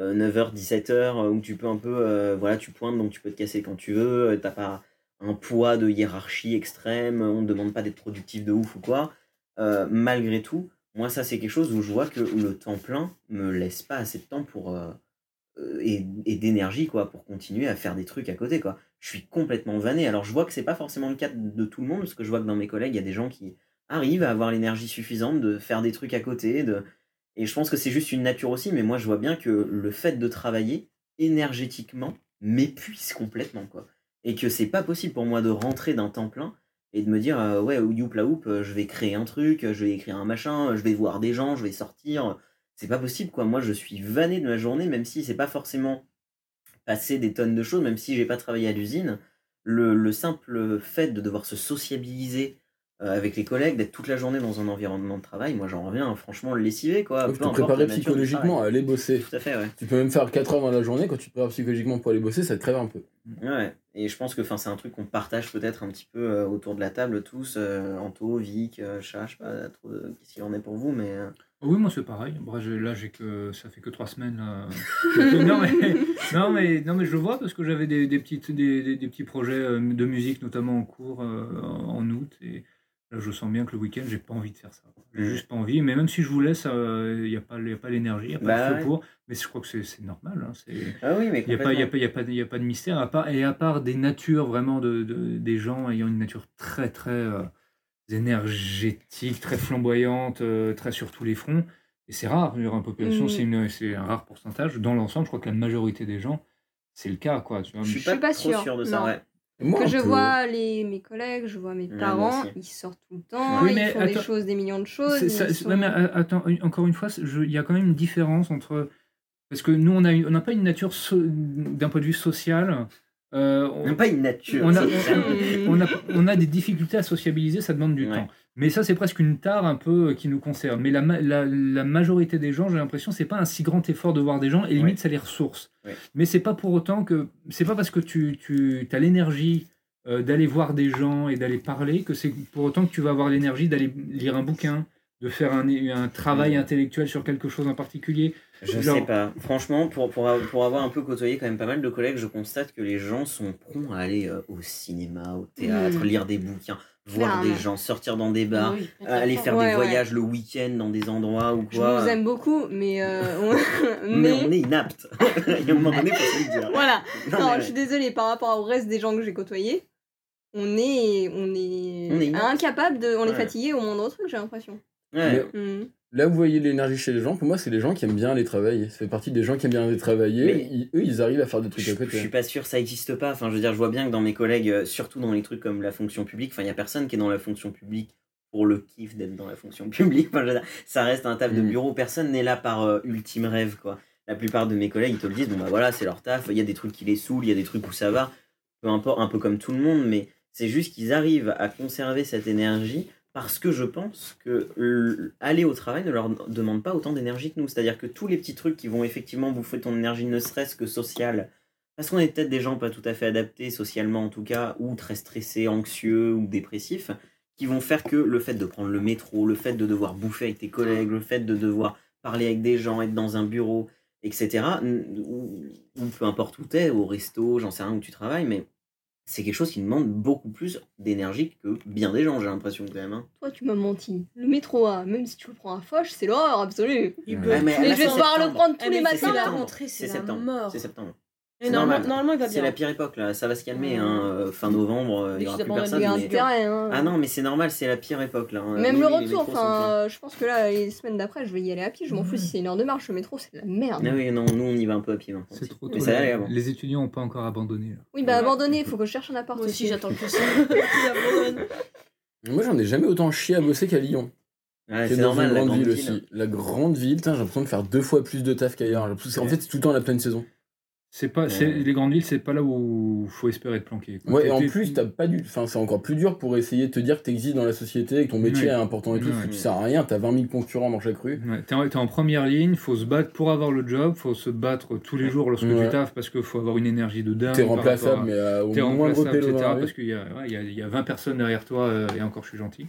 9h, 17h, où tu peux un peu, euh, voilà, tu pointes, donc tu peux te casser quand tu veux. euh, T'as pas un poids de hiérarchie extrême. On ne demande pas d'être productif de ouf ou quoi. Euh, malgré tout, moi, ça, c'est quelque chose où je vois que le temps plein me laisse pas assez de temps pour. euh, euh, et, et d'énergie quoi pour continuer à faire des trucs à côté quoi je suis complètement vanné alors je vois que c'est pas forcément le cas de tout le monde parce que je vois que dans mes collègues il y a des gens qui arrivent à avoir l'énergie suffisante de faire des trucs à côté de et je pense que c'est juste une nature aussi mais moi je vois bien que le fait de travailler énergétiquement m'épuise complètement quoi. Et que c'est pas possible pour moi de rentrer d'un temps plein et de me dire euh, ouais youp la oup je vais créer un truc je vais écrire un machin je vais voir des gens je vais sortir. C'est pas possible quoi. Moi je suis vanné de ma journée même si c'est pas forcément passer des tonnes de choses même si j'ai pas travaillé à l'usine. Le, le simple fait de devoir se sociabiliser euh, avec les collègues, d'être toute la journée dans un environnement de travail, moi j'en reviens franchement lessivé quoi. Peu te préparer psychologiquement à aller bosser. Tout à fait, ouais. Tu peux même faire 4 heures dans la journée, quand tu te prépares psychologiquement pour aller bosser, ça te crève un peu. Ouais, et je pense que c'est un truc qu'on partage peut-être un petit peu euh, autour de la table tous, euh, Anto, Vic, euh, Chat, je sais pas trop de- qu'est-ce qu'il en est pour vous, mais euh, Oui, moi c'est pareil. J'ai- là, j'ai que ça fait que trois semaines. non, mais, non, mais, non, mais je le vois parce que j'avais des, des, petites, des, des, des petits projets euh, de musique, notamment en cours euh, en août. Et je sens bien que le week-end, j'ai pas envie de faire ça. J'ai Mm. juste pas envie. Mais même si je voulais, il n'y a pas, y a pas l'énergie, il n'y a pas Bah le feu ouais. pour. Mais je crois que c'est normal. hein, ah oui, mais Il n'y a, pas- y a, complètement. pas- y a, pas- y a pas de mystère, à part, et à part des natures vraiment de, de- des gens ayant une nature très très euh, énergétique, très flamboyante, euh, très sur tous les fronts. Et c'est rare, en population, Mm. c'est une- un rare pourcentage. Dans l'ensemble, je crois que la majorité des gens, c'est le cas. Quoi, tu vois. Je suis Je pas, suis pas trop sûr de ça, ouais. Moi, que je peu. vois les, mes collègues, je vois mes parents, ils sortent tout le temps, Oui, ils font des choses, des millions de choses. C'est- ils ça- sont- ouais, mais, euh, attends, encore une fois, il y a quand même une différence entre. Parce que nous, on n'a on n'a pas une nature so- d'un point de vue social. Euh, on- Même pas une nature. On a- c'est- on a, on a des difficultés à sociabiliser, ça demande du Ouais. temps. Mais ça, c'est presque une tare un peu euh, qui nous concerne. Mais la, ma- la, la majorité des gens, j'ai l'impression, c'est pas un si grand effort de voir des gens, et limite, Ouais. ça les ressource. Ouais. Mais c'est pas pour autant que. C'est pas parce que tu, tu as l'énergie euh, d'aller voir des gens et d'aller parler que c'est pour autant que tu vas avoir l'énergie d'aller lire un bouquin, de faire un, un travail Mm. intellectuel sur quelque chose en particulier. Je Genre- sais pas. Franchement, pour, pour, pour avoir un peu côtoyé quand même pas mal de collègues, je constate que les gens sont prompts à aller euh, au cinéma, au théâtre, Mm. lire des bouquins, voir des gens, sortir dans des bars, Oui, euh, aller faire Ouais, des ouais. voyages le week-end dans des endroits ou Je quoi. vous aime beaucoup, mais, euh, on... mais... mais... on est inapte. Il y a un moment donné, faut se le dire. Voilà. Non, Non, mais je suis désolée, par rapport au reste des gens que j'ai côtoyés, on est, on est, On est inapte. incapable de. On est fatigué au moindre truc, j'ai l'impression. Ouais. Hmm. Là, vous voyez l'énergie chez les gens, pour moi, c'est les gens qui aiment bien aller travailler. Ça fait partie des gens qui aiment bien aller travailler. Ils- eux, ils arrivent à faire des trucs Je, à je côté. suis pas sûr, ça existe pas. Enfin, je veux dire, je vois bien que dans mes collègues, euh, surtout dans les trucs comme la fonction publique, enfin, il y a personne qui est dans la fonction publique pour le kiff d'être dans la fonction publique. Enfin, je veux dire, ça reste un taf de Mm. bureau. Personne n'est là par euh, ultime rêve, quoi. La plupart de mes collègues, ils te le disent, bon bah voilà, c'est leur taf. Il y a des trucs qui les saoulent, il y a des trucs où ça va. Peu importe, un peu comme tout le monde, mais c'est juste qu'ils arrivent à conserver cette énergie parce que je pense que aller au travail ne leur demande pas autant d'énergie que nous. C'est-à-dire que tous les petits trucs qui vont effectivement bouffer ton énergie, ne serait-ce que sociale, parce qu'on est peut-être des gens pas tout à fait adaptés socialement en tout cas, ou très stressés, anxieux ou dépressifs, qui vont faire que le fait de prendre le métro, le fait de devoir bouffer avec tes collègues, le fait de devoir parler avec des gens, être dans un bureau, etc., ou, ou peu importe où t'es, au resto, j'en sais rien où tu travailles, mais c'est quelque chose qui demande beaucoup plus d'énergie que bien des gens, j'ai l'impression quand même. hein. Toi, tu m'as menti. Le métro A, même si tu le prends à Foch, c'est l'horreur absolue. Il Ouais, peut- Ouais, mais là, je vais devoir le prendre Ah, tous mais les c'est matins. la rentrée, c'est C'est la septembre. mort. C'est septembre. C'est normal- normal. Normalement, il va C'est bien. la pire époque là, ça va se calmer. Hein, euh, fin novembre, euh, il y aura plus personne. Mais- terrain. hein. Ah non, mais c'est normal, c'est la pire époque là. hein. Même Oui, le retour, enfin, je pense que là, les semaines d'après, je vais y aller à pied. Je m'en fous si c'est une heure de marche. Le métro, c'est de la merde. Ah oui, non, nous on y va un peu à pied maintenant. C'est trop Mais tôt. Les étudiants n'ont pas encore abandonné. là. Oui, bah Ouais. abandonné, il faut que je cherche un appart Moi aussi, j'attends que ça. Moi, j'en ai jamais autant chié à bosser qu'à Lyon. Ouais, c'est normal, la grande ville aussi. La grande ville, j'ai l'impression de faire deux fois plus de taf qu'ailleurs. En fait, c'est tout le temps la pleine saison. C'est pas, c'est- Ouais. les grandes villes, c'est pas là où faut espérer te planquer. quoi. Ouais, et en plus, t'as pas du... enfin, c'est encore plus dur pour essayer de te dire que t'existes dans la société, que ton métier Ouais. est important et tout, parce que Ouais. tu sers à rien, t'as 20 000 concurrents dans chaque rue. Ouais, t'es en, en première ligne, faut se battre pour avoir le job, faut se battre tous les jours lorsque Ouais. tu taffes parce qu'il faut avoir une énergie de dingue. T'es remplaçable, à- mais euh, au moindre remplaçable, etc. Parce qu'il y, a- ouais, y a 20 personnes derrière toi euh, et encore je suis gentil.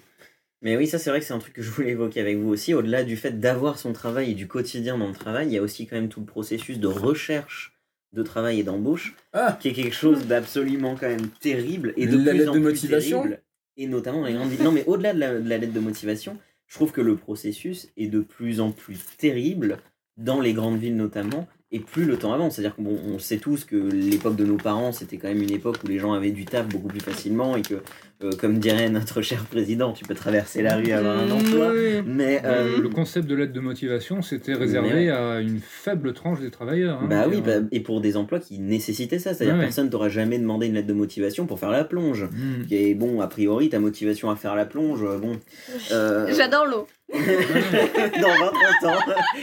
Mais oui, ça c'est vrai que c'est un truc que je voulais évoquer avec vous aussi. Au-delà du fait d'avoir son travail et du quotidien dans le travail, il y a aussi quand même tout le processus de recherche de travail et d'embauche, Ah qui est quelque chose d'absolument quand même terrible et de La plus lettre en de plus motivation terrible. Et notamment dans les grandes villes. Non, mais au-delà de la, de la lettre de motivation, je trouve que le processus est de plus en plus terrible dans les grandes villes notamment. Et plus le temps avance, c'est-à-dire qu'on on sait tous que l'époque de nos parents, c'était quand même une époque où les gens avaient du taf beaucoup plus facilement et que, euh, comme dirait notre cher président, tu peux traverser la rue et avoir un Mmh, emploi. oui. Mais euh, Le concept de l'aide de motivation, c'était réservé Mais à une faible tranche des travailleurs. hein. bah oui, Et, bah, et pour des emplois qui nécessitaient ça, c'est-à-dire Ouais, ouais. personne t'aura jamais demandé une lettre de motivation pour faire la plonge. hmm. Et bon, a priori, ta motivation à faire la plonge, euh, bon. euh, J'adore l'eau. dans 20-30 ans,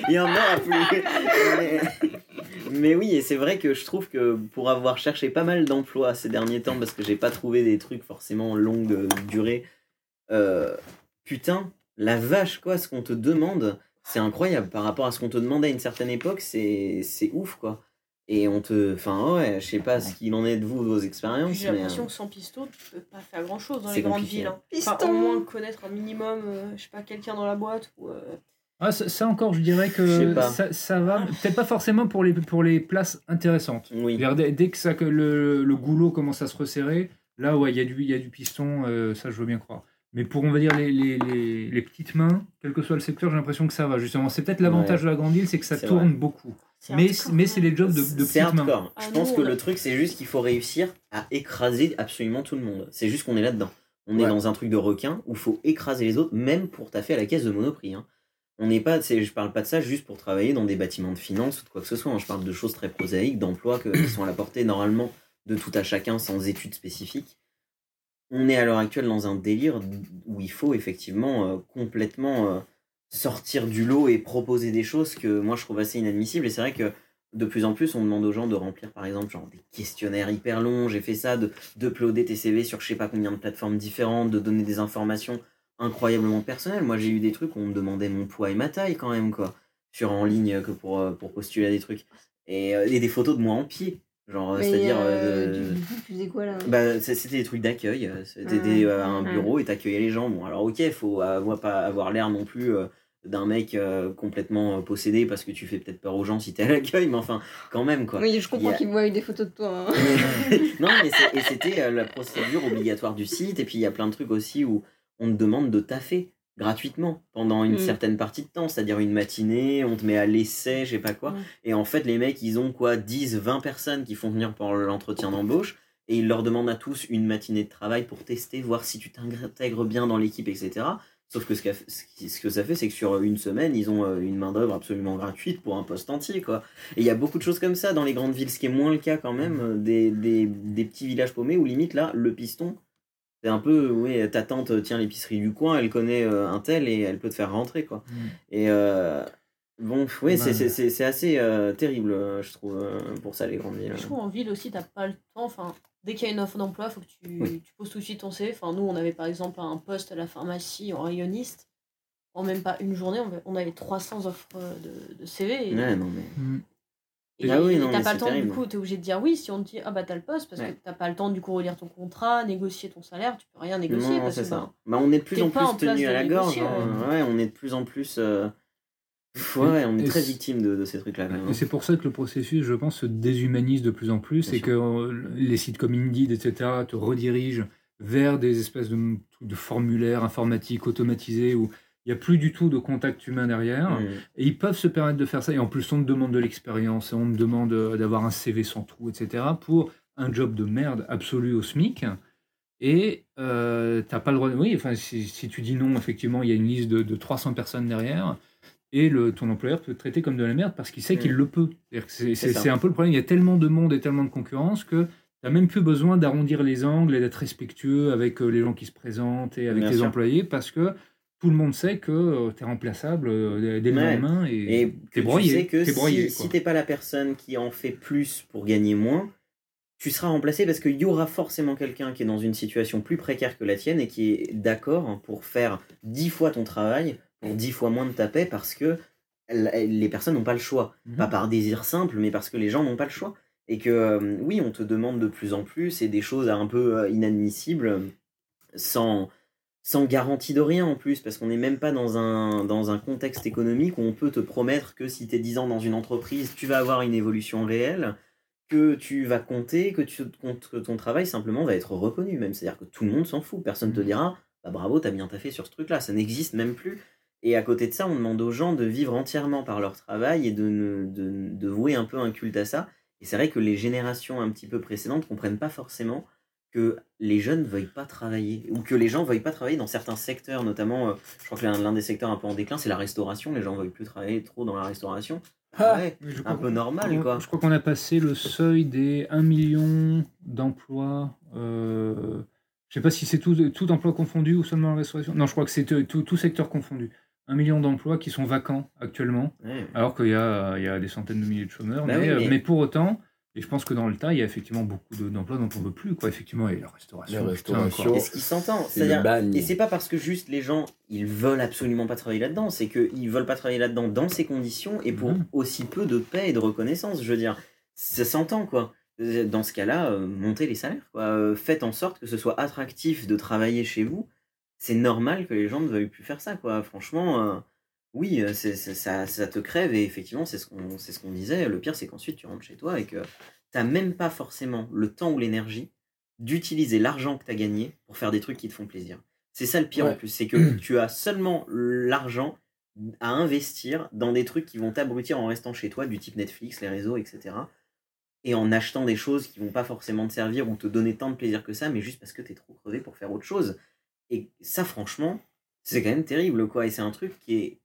il y en aura plus. Mais, mais oui, et c'est vrai que je trouve que pour avoir cherché pas mal d'emplois ces derniers temps, parce que j'ai pas trouvé des trucs forcément longue durée, euh, putain, la vache, quoi, ce qu'on te demande, c'est incroyable. Par rapport à ce qu'on te demandait à une certaine époque, c'est c'est ouf, quoi. Et on te. Enfin, ouais, je sais pas ce qu'il en est de vous, de vos expériences. J'ai mais, l'impression euh, que sans piston, tu peux pas faire grand chose dans les grandes villes. hein. Piston. Enfin, au moins connaître un minimum, euh, je sais pas, quelqu'un dans la boîte ou. euh, Ah, ça, ça encore, je dirais Je que ça, ça va, peut-être pas forcément pour les, pour les places intéressantes. Oui. Dès, dès que, ça, que le, le goulot commence à se resserrer, là, ouais, il y, a du- il y a du piston, euh, ça, je veux bien croire. Mais pour, on va dire, les, les, les, les petites mains, quel que soit le secteur, j'ai l'impression que ça va, justement. C'est peut-être l'avantage de la grande ville, c'est que ça tourne vrai. beaucoup. Mais, mais hein. c'est les jobs de, petites mains. hardcore. Ah, je pense que le truc, c'est juste qu'il faut réussir à écraser absolument tout le monde. C'est juste qu'on est là-dedans. On est dans un truc de requin où il faut écraser les autres, même pour taffer à la caisse de Monoprix. hein. On n'est pas, je parle pas de ça juste pour travailler dans des bâtiments de finance ou de quoi que ce soit. hein. Je parle de choses très prosaïques, d'emplois qui sont à la portée normalement de tout à chacun sans études spécifiques. On est à l'heure actuelle dans un délire où il faut effectivement euh, complètement euh, sortir du lot et proposer des choses que moi je trouve assez inadmissibles. Et c'est vrai que de plus en plus, on demande aux gens de remplir, par exemple, genre des questionnaires hyper longs. J'ai fait ça, de d'uploader tes CV sur je sais pas combien de plateformes différentes, de donner des informations incroyablement personnelles. Moi, j'ai eu des trucs où on me demandait mon poids et ma taille quand même, quoi, sur en ligne que pour, euh, pour postuler à des trucs. Et, euh, et des photos de moi en pied. Genre, c'est-à-dire. euh, euh, de- tu faisais quoi là? bah, c'était des trucs d'accueil. C'était euh, un Ouais. bureau et t'accueillais les gens. Bon, alors ok, faut avoir, pas avoir l'air non plus euh, d'un mec euh, complètement possédé parce que tu fais peut-être peur aux gens si t'es à l'accueil, mais enfin, quand même quoi. Oui, je comprends a- qu'ils voient des photos de toi. hein. non, mais c'était la procédure obligatoire du site. Et puis il y a plein de trucs aussi où on te demande de taffer gratuitement pendant une Mm. certaine partie de temps, c'est-à-dire une matinée, on te met à l'essai, je sais pas quoi. Mm. Et en fait, les mecs, ils ont quoi 10, 20 personnes qui font venir pour l'entretien d'embauche. Et ils leur demandent à tous une matinée de travail pour tester, voir si tu t'intègres bien dans l'équipe, etc. Sauf que ce, que ça fait, c'est que sur une semaine, ils ont euh, une main-d'œuvre absolument gratuite pour un poste entier. quoi. Et il y a beaucoup de choses comme ça dans les grandes villes, ce qui est moins le cas quand même euh, des, des, des petits villages paumés où limite là, le piston, c'est un peu, oui, ta tante tient l'épicerie du coin, elle connaît euh, un tel et elle peut te faire rentrer. quoi. Mm. Et euh, bon, oui, c'est- Ouais. c'est c'est- c'est assez euh, terrible, euh, je trouve, euh, pour ça, les grandes villes. Je trouve en ville aussi, t'as pas le temps. Enfin, dès qu'il y a une offre d'emploi, faut que tu, Oui. tu poses tout de suite ton CV. Enfin, nous, on avait par exemple un poste à la pharmacie en rayonniste. En même pas une journée, on avait, on avait 300 offres de, de CV. Et, Ouais, non, mais... Et Ah oui, t'as pas le c'est temps, terrible. du coup, t'es obligé de dire oui si on te dit ah bah t'as le poste, parce Ouais. que t'as pas le temps, du coup, relire ton contrat, négocier ton salaire, tu peux rien négocier. Non, parce que, ça. bah, Bah, on est de plus en plus tenu de à la gorge. hein. Ouais, on est de plus en plus. euh, Ouais, on est Et très c'est- victime de, de ces trucs-là. même, Et hein. c'est pour ça que le processus, je pense, se déshumanise de plus en plus Bien et que euh, les sites comme Indeed, etc., te redirigent vers des espèces de, de formulaires informatiques automatisés où il n'y a plus du tout de contact humain derrière. Et ils peuvent se permettre de faire ça. Et en plus, on te demande de l'expérience, on te demande euh, d'avoir un CV sans trou, etc., pour un job de merde absolu au SMIC. Et euh, t'as pas le droit. Oui, enfin, si, si tu dis non, effectivement, il y a une liste de, de 300 personnes derrière. Et le, ton employeur peut te traiter comme de la merde parce qu'il sait qu'il le peut. C'est un peu le problème. Il y a tellement de monde et tellement de concurrence que tu n'as même plus besoin d'arrondir les angles et d'être respectueux avec euh, les gens qui se présentent et avec Bien sûr. employés parce que tout le monde sait que tu es remplaçable euh, dès le Ouais. lendemain et Et t'es que broyé. tu sais que broyé, si, si t'es pas la personne qui en fait plus pour gagner moins, tu seras remplacé parce qu'il y aura forcément quelqu'un qui est dans une situation plus précaire que la tienne et qui est d'accord pour faire dix fois ton travail pour dix fois moins de ta paix parce que les personnes n'ont pas le choix. Mhm. Pas par désir simple, mais parce que les gens n'ont pas le choix. Et que euh, oui, on te demande de plus en plus et des choses un peu euh, inadmissibles euh, sans, sans garantie de rien en plus, parce qu'on n'est même pas dans un, dans un contexte économique où on peut te promettre que si tu es 10 ans dans une entreprise, tu vas avoir une évolution réelle, que tu vas compter, que, tu, que ton travail simplement va être reconnu même. C'est-à-dire que tout le monde s'en fout. Personne te Mhm. dira bah, bravo, t'as bien taffé sur ce truc-là. Ça n'existe même plus. Et à côté de ça, on demande aux gens de vivre entièrement par leur travail et de, ne- de, de vouer un peu un culte à ça. Et c'est vrai que les générations un petit peu précédentes comprennent pas forcément que les jeunes veuillent pas travailler ou que les gens veuillent pas travailler dans certains secteurs, notamment, euh, je crois que l'un des secteurs un peu en déclin, c'est la restauration. Les gens veuillent plus travailler trop dans la restauration. Ah, ouais, un crois- peu normal, quoi. Je crois qu'on a passé le seuil des 1 million d'emplois. euh, je sais pas si c'est tout, tout emploi confondu ou seulement la restauration. Non, je crois que c'est tout, secteur confondu. 1 million d'emplois qui sont vacants actuellement, Ouais. alors qu'il y a, il y a des centaines de milliers de chômeurs. Bah mais, oui, euh, mais- mais pour autant, Et je pense que dans le tas, il y a effectivement beaucoup de- d'emplois dont on veut plus, quoi. Effectivement, et la restauration. La restauration. Et ce qui s'entend, c'est-à-dire, et c'est pas parce que juste les gens ils veulent absolument pas travailler là-dedans, c'est qu'ils veulent pas travailler là-dedans dans ces conditions et pour Mhm. aussi peu de paix et de reconnaissance. Je veux dire, ça s'entend quoi. Dans ce cas-là, euh, montez les salaires. Quoi. Euh, Faites en sorte que ce soit attractif de travailler chez vous. C'est normal que les gens ne veuillent plus faire ça. Quoi. Franchement, euh, oui, euh, ça, ça te crève et effectivement, c'est ce qu'on, c'est ce qu'on disait. Le pire, c'est qu'ensuite tu rentres chez toi et que t'as même pas forcément le temps ou l'énergie d'utiliser l'argent que tu as gagné pour faire des trucs qui te font plaisir. C'est ça le pire Ouais. en plus, c'est que tu as seulement l'argent à investir dans des trucs qui vont t'abrutir en restant chez toi, du type Netflix, les réseaux, etc. Et en achetant des choses qui vont pas forcément te servir ou te donner tant de plaisir que ça, mais juste parce que tu es trop crevé pour faire autre chose. Et ça, franchement, c'est quand même terrible, quoi. Et c'est un truc qui est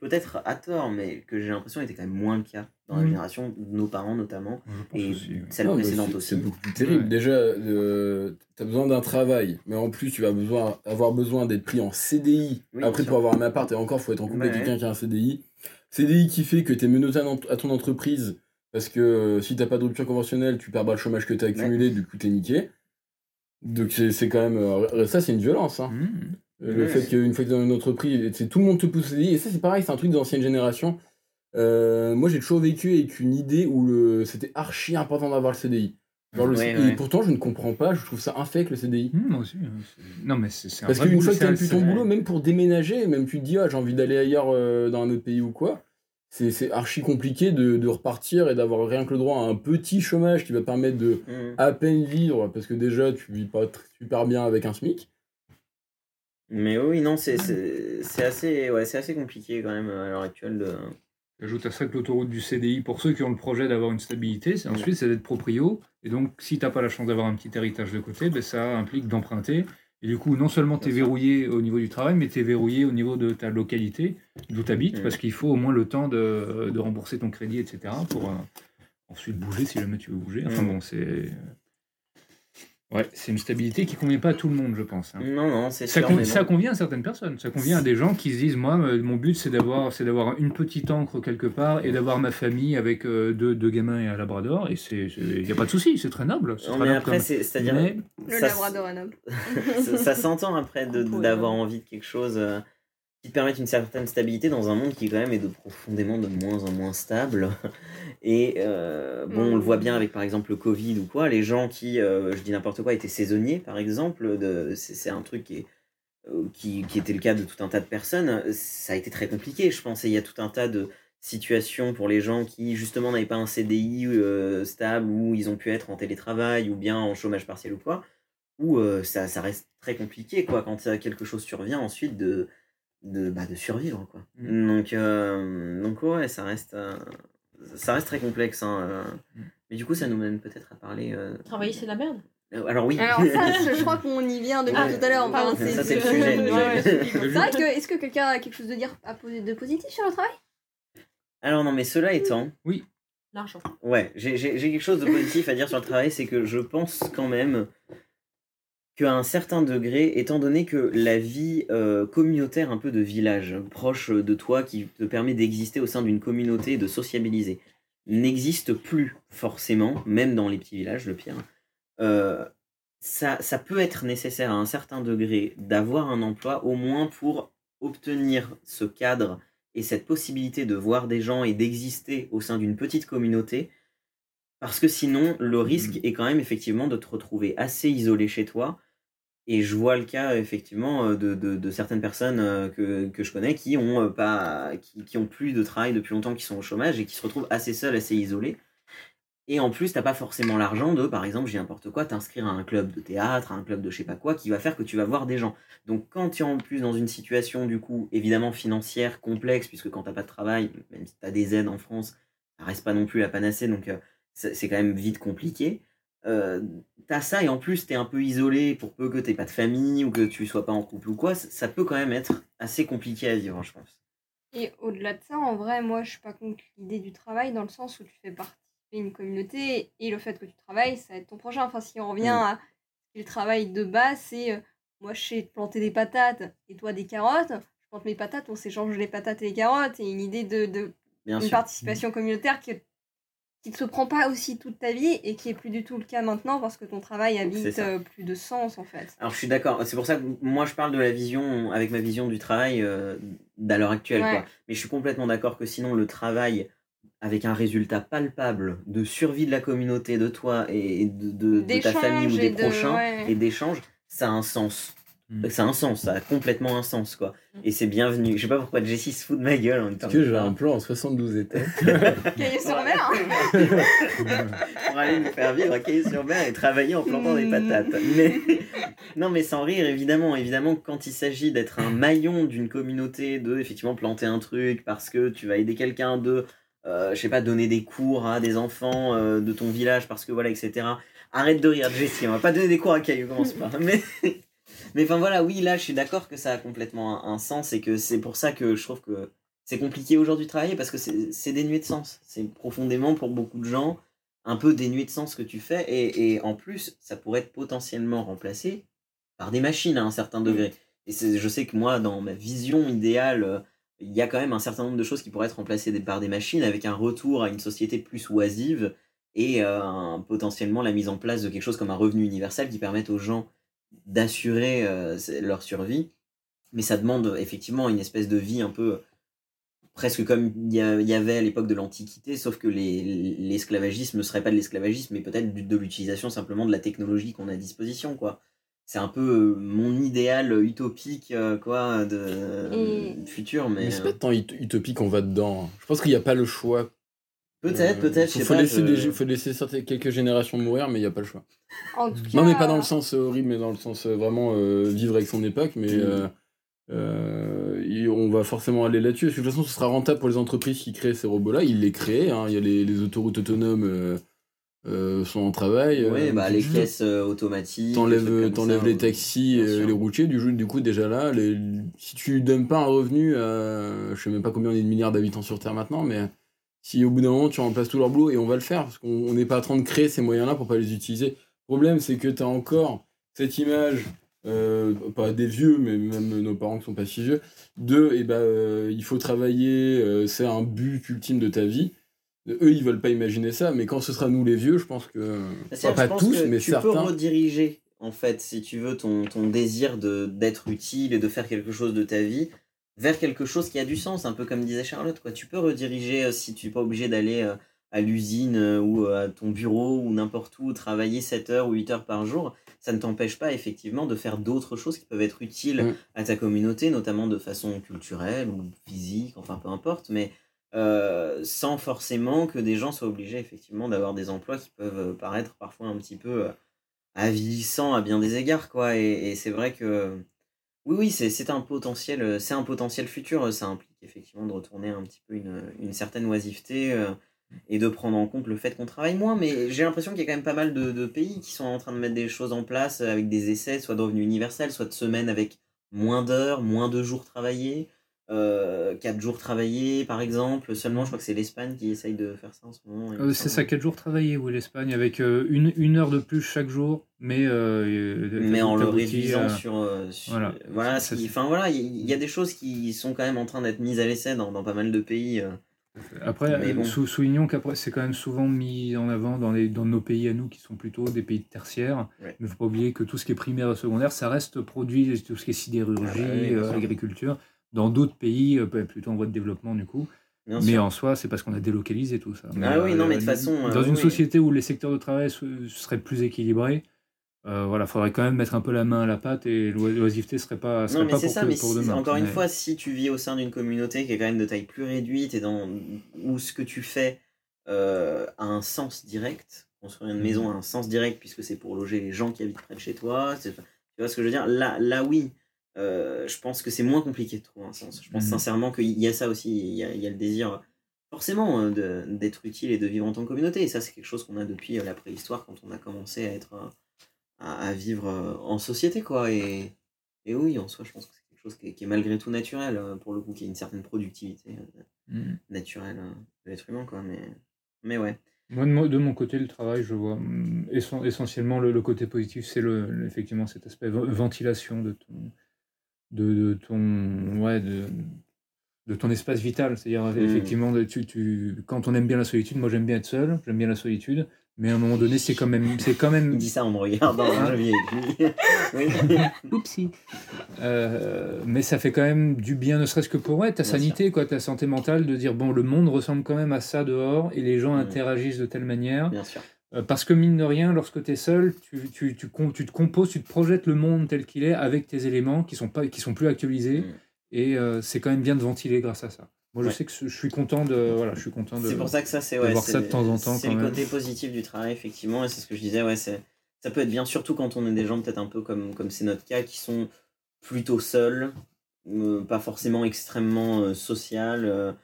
peut-être à tort, mais que j'ai l'impression était quand même moins le cas dans la Mhm. génération de nos parents notamment, et aussi, celle précédente c'est- aussi. C'est beaucoup plus terrible. Ouais. Déjà, euh, tu as besoin d'un travail, mais en plus, tu vas besoin, avoir besoin d'être pris en CDI. Oui, Après, pour avoir un appart, et encore, faut être en couple avec Ouais. quelqu'un qui a un CDI. CDI qui fait que tu es menotté à ton entreprise, parce que euh, si t'as pas de rupture conventionnelle, tu perdras le chômage que tu as accumulé, du coup, t'es niqué. Donc, c'est c'est quand même. euh, ça, c'est une violence. Hein. Mmh. Le Ouais. fait qu'une fois que dans une entreprise, c'est tout le monde te pousse au CDI. Et ça, c'est pareil, c'est un truc d'ancienne génération. Euh, moi, j'ai toujours vécu avec une idée où le... c'était archi important d'avoir le CDI. Genre, le Ouais, C- ouais. Et pourtant, je ne comprends pas, je trouve ça infect le CDI. Mmh, moi aussi. hein, Non, mais c'est Parce qu'une fois que tu un- plus ton boulot, même pour déménager, même tu te dis, ah, j'ai envie d'aller ailleurs euh, dans un autre pays ou quoi, c'est c'est archi compliqué de, de repartir et d'avoir rien que le droit à un petit chômage qui va permettre de Mhm. à peine vivre, parce que déjà, tu vis pas super bien avec un SMIC. Mais oui, non, c'est assez, ouais, c'est assez compliqué quand même à l'heure actuelle. De... Ajoute à ça que l'autoroute du CDI, pour ceux qui ont le projet d'avoir une stabilité, c'est ensuite c'est d'être proprio. Et donc, si tu n'as pas la chance d'avoir un petit héritage de côté, ben, ça implique d'emprunter. Et du coup, non seulement tu es verrouillé au niveau du travail, mais tu es verrouillé au niveau de ta localité, d'où tu habites, parce qu'il faut au moins le temps de, de rembourser ton crédit, etc. pour euh, ensuite bouger si jamais tu veux bouger. Enfin bon, c'est. Ouais, c'est une stabilité qui convient pas à tout le monde, je pense. hein. Non, non, c'est Ça, sûr. con- mais ça convient à certaines personnes. Ça convient à des gens qui se disent moi, euh, mon but c'est d'avoir, c'est d'avoir une petite encre quelque part et d'avoir ma famille avec euh, deux, deux gamins et un labrador. Et c'est, il n'y a pas de souci, c'est très noble. c'est Non, très mais noble après, comme- c'est- c'est-à-dire. Mais- Le ça- labrador est noble. ça, ça s'entend après d'avoir envie de quelque chose euh, qui te permette une certaine stabilité dans un monde qui quand même est de profondément de moins en moins stable. Et euh, bon, on le voit bien avec par exemple le Covid ou quoi, les gens qui, euh, je dis n'importe quoi, étaient saisonniers par exemple, c'est un truc euh, qui, qui était le cas de tout un tas de personnes, ça a été très compliqué je pense, et il y a tout un tas de situations pour les gens qui justement n'avaient pas un CDI stable, où ils ont pu être en télétravail ou bien en chômage partiel ou quoi où ça, ça reste très compliqué quoi quand quelque chose survient ensuite de de, bah, de survivre quoi Mm. donc euh, donc ouais ça reste euh, ça reste très complexe hein, euh. Mm. mais du coup ça nous mène peut-être à parler euh, Travailler, c'est de la merde. alors oui Alors ça, je, crois qu'on y vient depuis Ouais. tout à l'heure. enfin, Pardon, ça, c'est le sujet, Ouais, ouais. C'est que, est-ce que quelqu'un a quelque chose de dire à poser de positif sur le travail? Alors non mais cela étant L'argent. Ouais, j'ai quelque chose de positif à dire sur le travail, c'est que je pense quand même qu'à un certain degré, étant donné que la vie euh, communautaire un peu de village, proche de toi, qui te permet d'exister au sein d'une communauté et de sociabiliser, n'existe plus forcément, même dans les petits villages, le pire, euh, ça, ça peut être nécessaire à un certain degré d'avoir un emploi, au moins pour obtenir ce cadre et cette possibilité de voir des gens et d'exister au sein d'une petite communauté, parce que sinon, le risque est quand même effectivement de te retrouver assez isolé chez toi. Et je vois le cas effectivement euh, de, certaines personnes euh, que, je connais qui ont, euh, qui, ont plus de travail depuis longtemps, qui sont au chômage et qui se retrouvent assez seuls, assez isolés. Et en plus, t'as pas forcément l'argent de, par exemple, j'ai n'importe quoi, t'inscrire à un club de théâtre, à un club de je sais pas quoi, qui va faire que tu vas voir des gens. Donc quand tu es en plus dans une situation, du coup, évidemment financière, complexe, puisque quand t'as pas de travail, même si t'as des aides en France, ça reste pas non plus la panacée, donc c'est quand même vite compliqué. Euh, t'as ça et en plus t'es un peu isolé pour peu que t'aies pas de famille ou que tu sois pas en couple ou quoi, ça, peut quand même être assez compliqué à vivre, je pense. Et au-delà de ça, en vrai, moi, je suis pas contre l'idée du travail dans le sens où tu fais partie d'une communauté et le fait que tu travailles, ça va être ton prochain. Enfin, si on revient Mm. à le travail de base, c'est euh, moi, je sais planter des patates et toi des carottes. Je plante mes patates, on s'échange les patates et les carottes et une idée de, de une sûr. participation communautaire que qui te prend pas aussi toute ta vie et qui est plus du tout le cas maintenant parce que ton travail habite euh, plus de sens en fait. Alors je suis d'accord, c'est pour ça que moi je parle de la vision, avec ma vision du travail euh, d'à l'heure actuelle. Ouais. Quoi. Mais je suis complètement d'accord que sinon le travail avec un résultat palpable de survie de la communauté, de toi et de, de- de ta famille ou des de- prochains ouais. et d'échanges, ça a un sens. Mm. Ça a un sens, ça a complètement un sens quoi. Mm. Et c'est bienvenu. Je sais pas pourquoi Jessie se fout de ma gueule en même temps. Parce que j'ai un plan en 72 étapes. Cahier sur mer pour aller nous faire vivre à Caillé-sur-Mer et travailler en plantant des patates. Mais... Non, mais sans rire, évidemment, évidemment, quand il s'agit d'être un maillon d'une communauté, de effectivement planter un truc parce que tu vas aider quelqu'un, de, euh, je sais pas, donner des cours à des enfants euh, de ton village parce que voilà, etc. Arrête de rire, Jessie, on va pas donner des cours à Caillou, commence pas. Mais. Mais enfin voilà, oui, là je suis d'accord que ça a complètement un, un sens et que c'est pour ça que je trouve que c'est compliqué aujourd'hui de travailler parce que c'est dénué de sens. C'est profondément pour beaucoup de gens un peu dénué de sens ce que tu fais et, et en plus ça pourrait être potentiellement remplacé par des machines à un certain degré. Et je sais que moi dans ma vision idéale, euh, il y a quand même un certain nombre de choses qui pourraient être remplacées par des machines avec un retour à une société plus oisive et euh, potentiellement la mise en place de quelque chose comme un revenu universel qui permette aux gens d'assurer euh, leur survie. Mais ça demande effectivement une espèce de vie un peu presque comme il y, a- il y avait à l'époque de l'Antiquité, sauf que les- l'esclavagisme ne serait pas de l'esclavagisme, mais peut-être de l'utilisation simplement de la technologie qu'on a à disposition. quoi. C'est un peu euh, mon idéal utopique euh, quoi, de futur, mais, Mais c'est pas tant ut- utopique qu'on va dedans. Je pense qu'il n'y a pas le choix. Peut-être, Euh, peut-être, je Faut, sais faut pas. laisser, des- faut laisser certaines- quelques générations mourir, mais il n'y a pas le choix. En tout cas, Non, mais pas dans le sens euh, horrible, mais dans le sens euh, vraiment euh, vivre avec son époque. Mais Mm. euh, euh, on va forcément aller là-dessus. De toute façon, ce sera rentable pour les entreprises qui créent ces robots-là. Ils les créent. hein. Il y a les, les autoroutes autonomes euh, euh, sont en travail. Oui, euh, bah, les caisses euh, automatiques. T'enlèves t'enlèves ça, les taxis, euh, les routiers, du, coup- du coup déjà là, les, si tu donnes pas un revenu à, je sais même pas combien on est de milliards d'habitants sur Terre maintenant, mais si au bout d'un moment tu remplaces tout leur boulot, et on va le faire, parce qu'on on n'est pas en train de créer ces moyens-là pour pas les utiliser. Le problème c'est que tu as encore cette image, euh, pas des vieux, mais même nos parents qui sont pas si vieux, de, et ben, euh, il faut travailler, euh, c'est un but ultime de ta vie. Eux, ils veulent pas imaginer ça, mais quand ce sera nous les vieux, je pense que. C'est-à-dire, pas je pense tous, que mais tu peux certains. rediriger, en fait, si tu veux, ton, ton désir de d'être utile et de faire quelque chose de ta vie vers quelque chose qui a du sens, un peu comme disait Charlotte. Quoi. Tu peux rediriger euh, si tu n'es pas obligé d'aller euh, à l'usine euh, ou à ton bureau ou n'importe où, travailler 7 heures ou 8 heures par jour. Ça ne t'empêche pas, effectivement, de faire d'autres choses qui peuvent être utiles à ta communauté, notamment de façon culturelle ou physique, enfin peu importe, mais euh, sans forcément que des gens soient obligés effectivement d'avoir des emplois qui peuvent paraître parfois un petit peu avilissants à bien des égards quoi et, et c'est vrai que oui oui c'est un potentiel euh, c'est un potentiel futur euh, ça implique effectivement de retourner un petit peu une, une certaine oisiveté euh, et de prendre en compte le fait qu'on travaille moins mais j'ai l'impression qu'il y a quand même pas mal de, de pays qui sont en train de mettre des choses en place euh, avec des essais soit de revenus universels soit de semaines avec moins d'heures moins de jours travaillés euh, 4 jours travaillés par exemple seulement je crois que c'est l'Espagne qui essaye de faire ça en ce moment Euh, c'est ça, 4 jours travaillés, oui, l'Espagne, avec euh, une, une heure de plus chaque jour, mais. euh, mais en le réduisant sur, sur- voilà. voilà, enfin voilà il y, a des choses qui sont quand même en train d'être mises à l'essai dans, dans pas mal de pays. Après, Mais bon. sou- soulignons qu'après, c'est quand même souvent mis en avant dans, les, dans nos pays à nous, qui sont plutôt des pays tertiaires. Ouais. Mais il ne faut pas oublier que tout ce qui est primaire et secondaire, ça reste produit, tout ce qui est sidérurgie, Ah bah oui, agriculture, dans d'autres pays, euh, plutôt en voie de développement du coup. Bien mais sûr. en soi, c'est parce qu'on a délocalisé tout ça. Ah oui, non, mais de euh, toute façon, euh, Dans une oui. société où les secteurs de travail se- seraient plus équilibrés, euh, voilà, faudrait quand même mettre un peu la main à la pâte et l'oi- l'oisiveté serait pas, serait Non, mais pas c'est pour, ça, que- mais pour si- demain. encore une Mais- fois, si tu vis au sein d'une communauté qui est quand même de taille plus réduite et dans, où ce que tu fais euh, a un sens direct, construire une Mhm. maison a un sens direct puisque c'est pour loger les gens qui habitent près de chez toi, tu vois ce que je veux dire? Là, là, oui, euh, je pense que c'est moins compliqué de trouver un sens. Je pense Mhm. sincèrement qu'il y a ça aussi, il y a, il y a le désir forcément euh, d'être utile et de vivre en tant que communauté. Et ça, c'est quelque chose qu'on a depuis euh, la préhistoire quand on a commencé à être... à, à vivre en société, quoi. Et, et oui, en soi, je pense que c'est quelque chose qui est, qui est malgré tout naturel, pour le coup, qui a une certaine productivité Mm. naturelle de l'être humain, quoi. Mais, mais ouais. Moi, de mon, côté, le travail, je vois essen- essentiellement le, le côté positif, c'est le, effectivement cet aspect ven- ventilation de ton, de, de ton, ouais, de, de ton espace vital. C'est-à-dire, Mm. effectivement, tu, tu, quand on aime bien la solitude, moi j'aime bien être seul, j'aime bien la solitude, mais à un moment donné, c'est quand même. C'est quand même Il dit ça en me regardant. Oui. Oupsie. Euh, mais ça fait quand même du bien, ne serait-ce que pour ouais, ta Bien sanité, quoi, ta santé mentale, de dire bon, le monde ressemble quand même à ça dehors et les gens Mm. interagissent de telle manière. Bien sûr. Euh, parce que mine de rien, lorsque tu es seul, tu, tu, tu, tu te composes, tu te projettes le monde tel qu'il est avec tes éléments qui sont, pas, qui sont plus actualisés. Mm. Et euh, c'est quand même bien de ventiler grâce à ça. Moi, je sais que je suis content de. Voilà, je suis content de. C'est pour ça que ça, c'est ouais, voir ça de temps en temps, C'est le même. côté positif du travail, effectivement, et c'est ce que je disais, ouais, ça peut être bien, surtout quand on est des gens peut-être un peu comme comme c'est notre cas, qui sont plutôt seuls, euh, pas forcément extrêmement euh, social,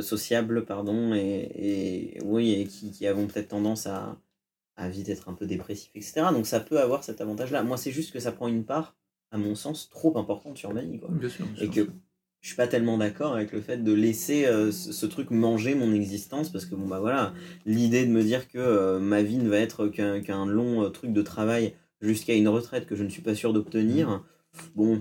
sociables, pardon, et, et oui, et qui, qui avons peut-être tendance à, à vite être un peu dépressifs, etc. Donc ça peut avoir cet avantage-là. Moi, c'est juste que ça prend une part, à mon sens, trop importante sur ma vie, quoi Bien sûr. bien et que je suis pas tellement d'accord avec le fait de laisser euh, ce, ce truc manger mon existence parce que bon bah voilà l'idée de me dire que euh, ma vie ne va être qu'un long euh, truc de travail jusqu'à une retraite que je ne suis pas sûr d'obtenir bon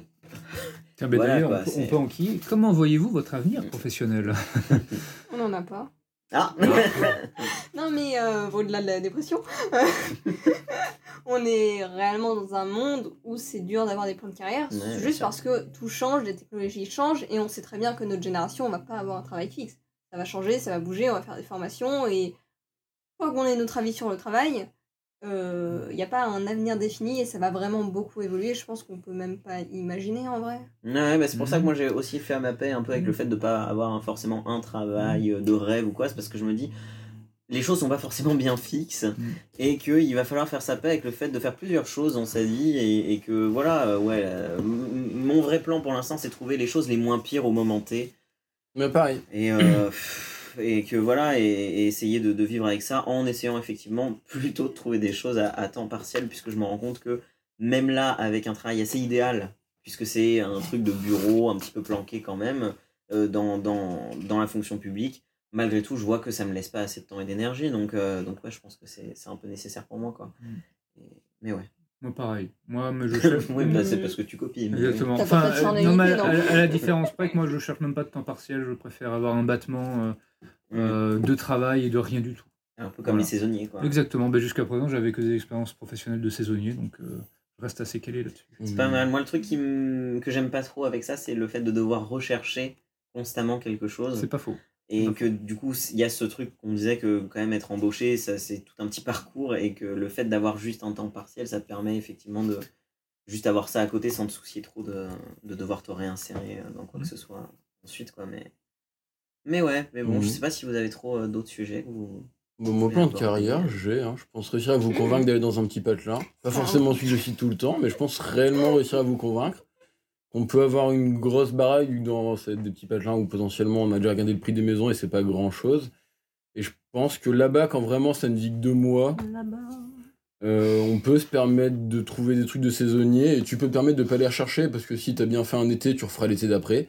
Tiens, ben, Voilà, d'ailleurs, quoi, on, on peut enquiller. Comment voyez-vous votre avenir professionnel? On n'en a pas. Ah. Non, mais euh, au-delà de la dépression, on est réellement dans un monde où c'est dur d'avoir des plans de carrière, Ouais, juste parce que tout change, les technologies changent, et on sait très bien que notre génération, on va pas avoir un travail fixe. Ça va changer, ça va bouger, on va faire des formations, et quoi qu'on ait notre avis sur le travail, il n'y a pas un avenir défini, et ça va vraiment beaucoup évoluer. Je pense qu'on peut même pas imaginer en vrai. Ouais, bah c'est pour ça que Mhm. moi j'ai aussi fait à ma paix un peu avec le fait de pas avoir un- forcément un travail euh, de rêve ou quoi, c'est parce que je me dis les choses sont pas forcément bien fixes et qu'il va falloir faire sa paix avec le fait de faire plusieurs choses dans sa vie et, et que voilà, euh, ouais, euh, mon vrai plan pour l'instant c'est trouver les choses les moins pires au moment T Mais pareil. et, euh, et que voilà, et, et essayer de, de vivre avec ça en essayant effectivement plutôt de trouver des choses à, à temps partiel, puisque je me rends compte que même là, avec un travail assez idéal, puisque c'est un truc de bureau un petit peu planqué quand même, euh, dans, dans, dans la fonction publique, malgré tout, je vois que ça me laisse pas assez de temps et d'énergie, donc, euh, donc ouais, je pense que c'est c'est un peu nécessaire pour moi, quoi. Mm. Et- mais ouais. Moi, pareil. Moi, mais je cherche. oui, bah, c'est parce que tu copies. mais- Exactement. Enfin, euh, journalité, non, mais à, à- à la différence près que moi, je cherche même pas de temps partiel. Je préfère avoir un battement euh, de travail et de rien du tout. Un peu comme Voilà. les saisonniers, quoi. Exactement. Ben, Jusqu'à présent, j'avais que des expériences professionnelles de saisonnier, donc euh, je reste assez calé là-dessus. C'est pas mal. Moi, le truc qui m- que j'aime pas trop avec ça, c'est le fait de devoir rechercher constamment quelque chose. C'est pas faux. Et pas que du coup, il y a ce truc qu'on disait que quand même être embauché, ça c'est tout un petit parcours et que le fait d'avoir juste un temps partiel, ça te permet effectivement de juste avoir ça à côté sans te soucier trop de, de devoir te réinsérer euh, dans quoi que Mhm. ce soit ensuite. quoi. Mais, mais ouais, mais bon, Mhm. je sais pas si vous avez trop euh, d'autres sujets. que vous- Bon, mon plan de carrière, j'ai, hein, je pense réussir à vous convaincre d'aller dans un petit patelin. Pas forcément celui que je cite tout le temps, mais je pense réellement réussir à vous convaincre. On peut avoir une grosse baraque dans cette- des petits patelins où potentiellement on a déjà regardé le prix des maisons et c'est pas grand chose. Et je pense que là-bas, quand vraiment ça ne vit que deux mois, euh, on peut se permettre de trouver des trucs de saisonniers et tu peux te permettre de pas les rechercher parce que si t'as bien fait un été, tu referas l'été d'après.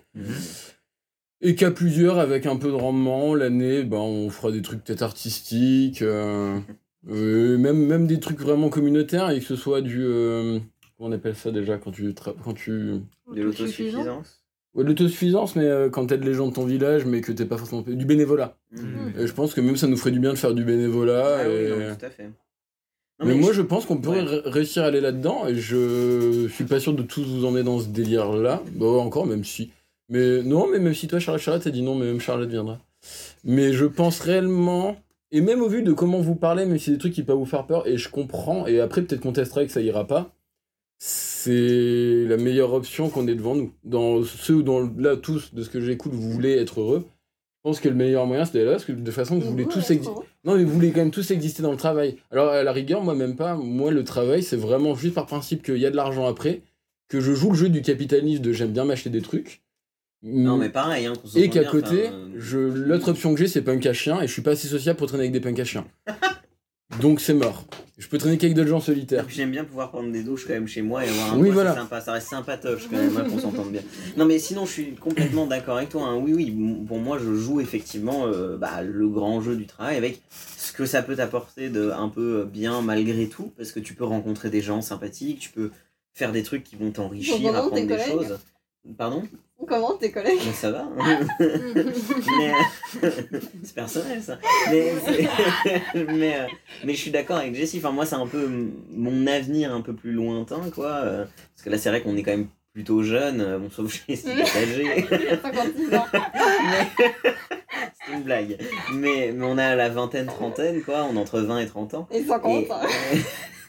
Et qu'à plusieurs, avec un peu de rendement, l'année, ben, on fera des trucs peut-être artistiques, euh, euh, même, même des trucs vraiment communautaires, et que ce soit du... euh, comment on appelle ça déjà quand tu... Quand tu... De l'autosuffisance. Ouais, de l'autosuffisance, mais euh, quand t'aides les gens de ton village, mais que t'es pas forcément... Du bénévolat. Mhm. Et je pense que même ça nous ferait du bien de faire du bénévolat. Ah oui, non, tout à fait. Non, mais, moi, je- je pense qu'on pourrait Ouais. réussir à aller là-dedans, et je suis pas sûr de tous vous emmener dans ce délire-là. Bon, encore, même si. Mais non, mais même si toi, Charlotte, Charlotte, t'as dit non, mais même Charlotte viendra. Mais je pense réellement, et même au vu de comment vous parlez, même si c'est des trucs qui peuvent vous faire peur, et je comprends, et après, peut-être qu'on testera et que ça ira pas, c'est la meilleure option qu'on ait devant nous. Dans ceux dont, là, tous, de ce que j'écoute, vous voulez être heureux, je pense que le meilleur moyen, c'est d'aller là, parce que de toute façon, vous voulez Ouais, tous exister. Non, mais vous voulez quand même tous exister dans le travail. Alors, à la rigueur, moi, même pas. Moi, le travail, c'est vraiment juste par principe qu'il y a de l'argent après, que je joue le jeu du capitalisme de j'aime bien m'acheter des trucs. Non, mais pareil, hein, qu'on Et s'entende qu'à bien, côté, enfin, euh, je... l'autre option que j'ai, c'est punk à chien, et je suis pas assez sociable pour traîner avec des punks à chiens. Donc, c'est mort. Je peux traîner qu'avec d'autres gens solitaires. J'aime bien pouvoir prendre des douches quand même chez moi et avoir un Oui, voilà. sympa, ça reste sympatoche quand même, hein, qu'on s'entende bien. Non mais sinon je suis complètement d'accord avec toi, hein. oui oui, pour moi je joue effectivement euh, bah, le grand jeu du travail avec ce que ça peut t'apporter de un peu bien malgré tout, parce que tu peux rencontrer des gens sympathiques, tu peux faire des trucs qui vont t'enrichir, apprendre des collègues. choses. Pardon? Comment tes collègues Mais ça va. hein. mais euh, c'est personnel ça. Mais, euh, mais je suis d'accord avec Jessie. Enfin, moi, c'est un peu mon avenir un peu plus lointain, quoi. euh, parce que là, c'est vrai qu'on est quand même plutôt jeune. Bon, sauf Jessie, est âgée. Il a 56 ans. Mais- c'est une blague. Mais, mais on a la vingtaine, trentaine, quoi. On est entre 20 et 30 ans. Et 50. Et,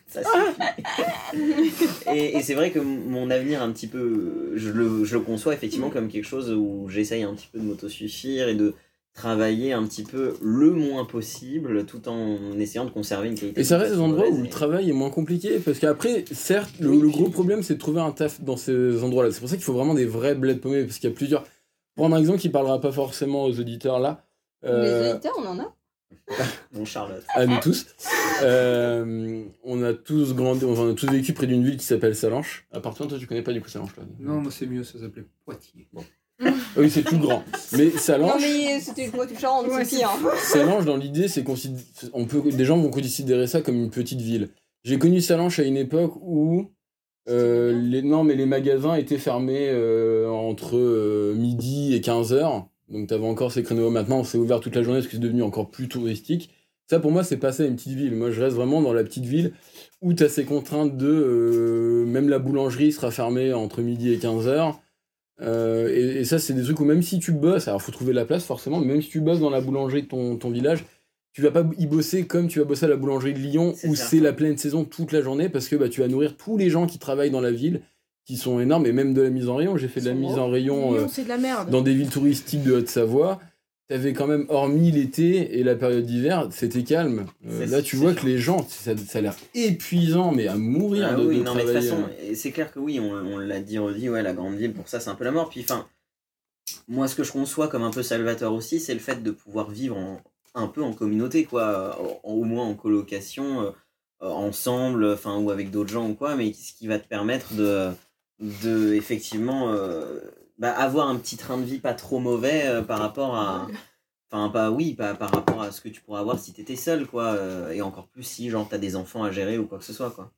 ça suffit. et, et c'est vrai que mon avenir, un petit peu, je le, je le conçois effectivement comme quelque chose où j'essaye un petit peu de m'autosuffire et de travailler un petit peu le moins possible tout en essayant de conserver une qualité. Et ça reste des endroits où le travail est moins compliqué, parce qu'après, certes, le, Oui, le puis- gros problème c'est de trouver un taf dans ces endroits-là. C'est pour ça qu'il faut vraiment des vrais bleds paumés, parce qu'il y a plusieurs. Pour prendre un exemple qui parlera pas forcément aux auditeurs là, Les euh, auditeurs, on en a Bon, Charlotte. à nous tous, euh, on a tous grandi, on a tous vécu près d'une ville qui s'appelle Salanches. À part toi, toi, tu connais pas du coup Salanches là Non, moi c'est mieux, ça s'appelait Poitiers. Ah Oui, c'est plus grand. Mais Non, Salanches, mais c'était une poitou charente, Ouais, c'est pire. Salanches, dans l'idée, c'est consid- on peut, des gens vont considérer ça comme une petite ville. J'ai connu Salanches à une époque où euh, les, non, mais les magasins étaient fermés euh, entre euh, midi et 15h. Donc t'avais encore ces créneaux. Maintenant, c'est ouvert toute la journée parce que c'est devenu encore plus touristique. Ça, pour moi, c'est pas ça une petite ville. Moi, je reste vraiment dans la petite ville où t'as ces contraintes de... euh, même la boulangerie sera fermée entre midi et 15h. Euh, et, et ça, c'est des trucs où même si tu bosses, alors faut trouver la place forcément, mais même si tu bosses dans la boulangerie de ton, ton village, tu vas pas y bosser comme tu vas bosser à la boulangerie de Lyon où c'est la pleine saison toute la journée parce que bah, tu vas nourrir tous les gens qui travaillent dans la ville qui sont énormes et même de la mise en rayon. J'ai fait de la mise gros. en rayon euh, de la merde. dans des villes touristiques de Haute-Savoie. T'avais quand même, hormis l'été et la période d'hiver, c'était calme. Euh, là, tu vois sûr. que les gens, ça, ça a l'air épuisant, mais à mourir Ah de, oui, de non, mais de toute travailler. façon, et c'est clair que oui, on, on l'a dit, redit, ouais, la grande ville, pour ça, c'est un peu la mort. Puis, enfin, moi, ce que je conçois comme un peu salvateur aussi, c'est le fait de pouvoir vivre en- un peu en communauté, quoi, en- au moins en colocation, euh, euh, ensemble, enfin, ou avec d'autres gens ou quoi, mais ce qui va te permettre de, de effectivement, euh, bah, avoir un petit train de vie pas trop mauvais euh, par rapport à. Enfin, pas oui, pas par rapport à ce que tu pourrais avoir si t'étais seul, quoi. euh, et encore plus si, genre, t'as des enfants à gérer ou quoi que ce soit, quoi.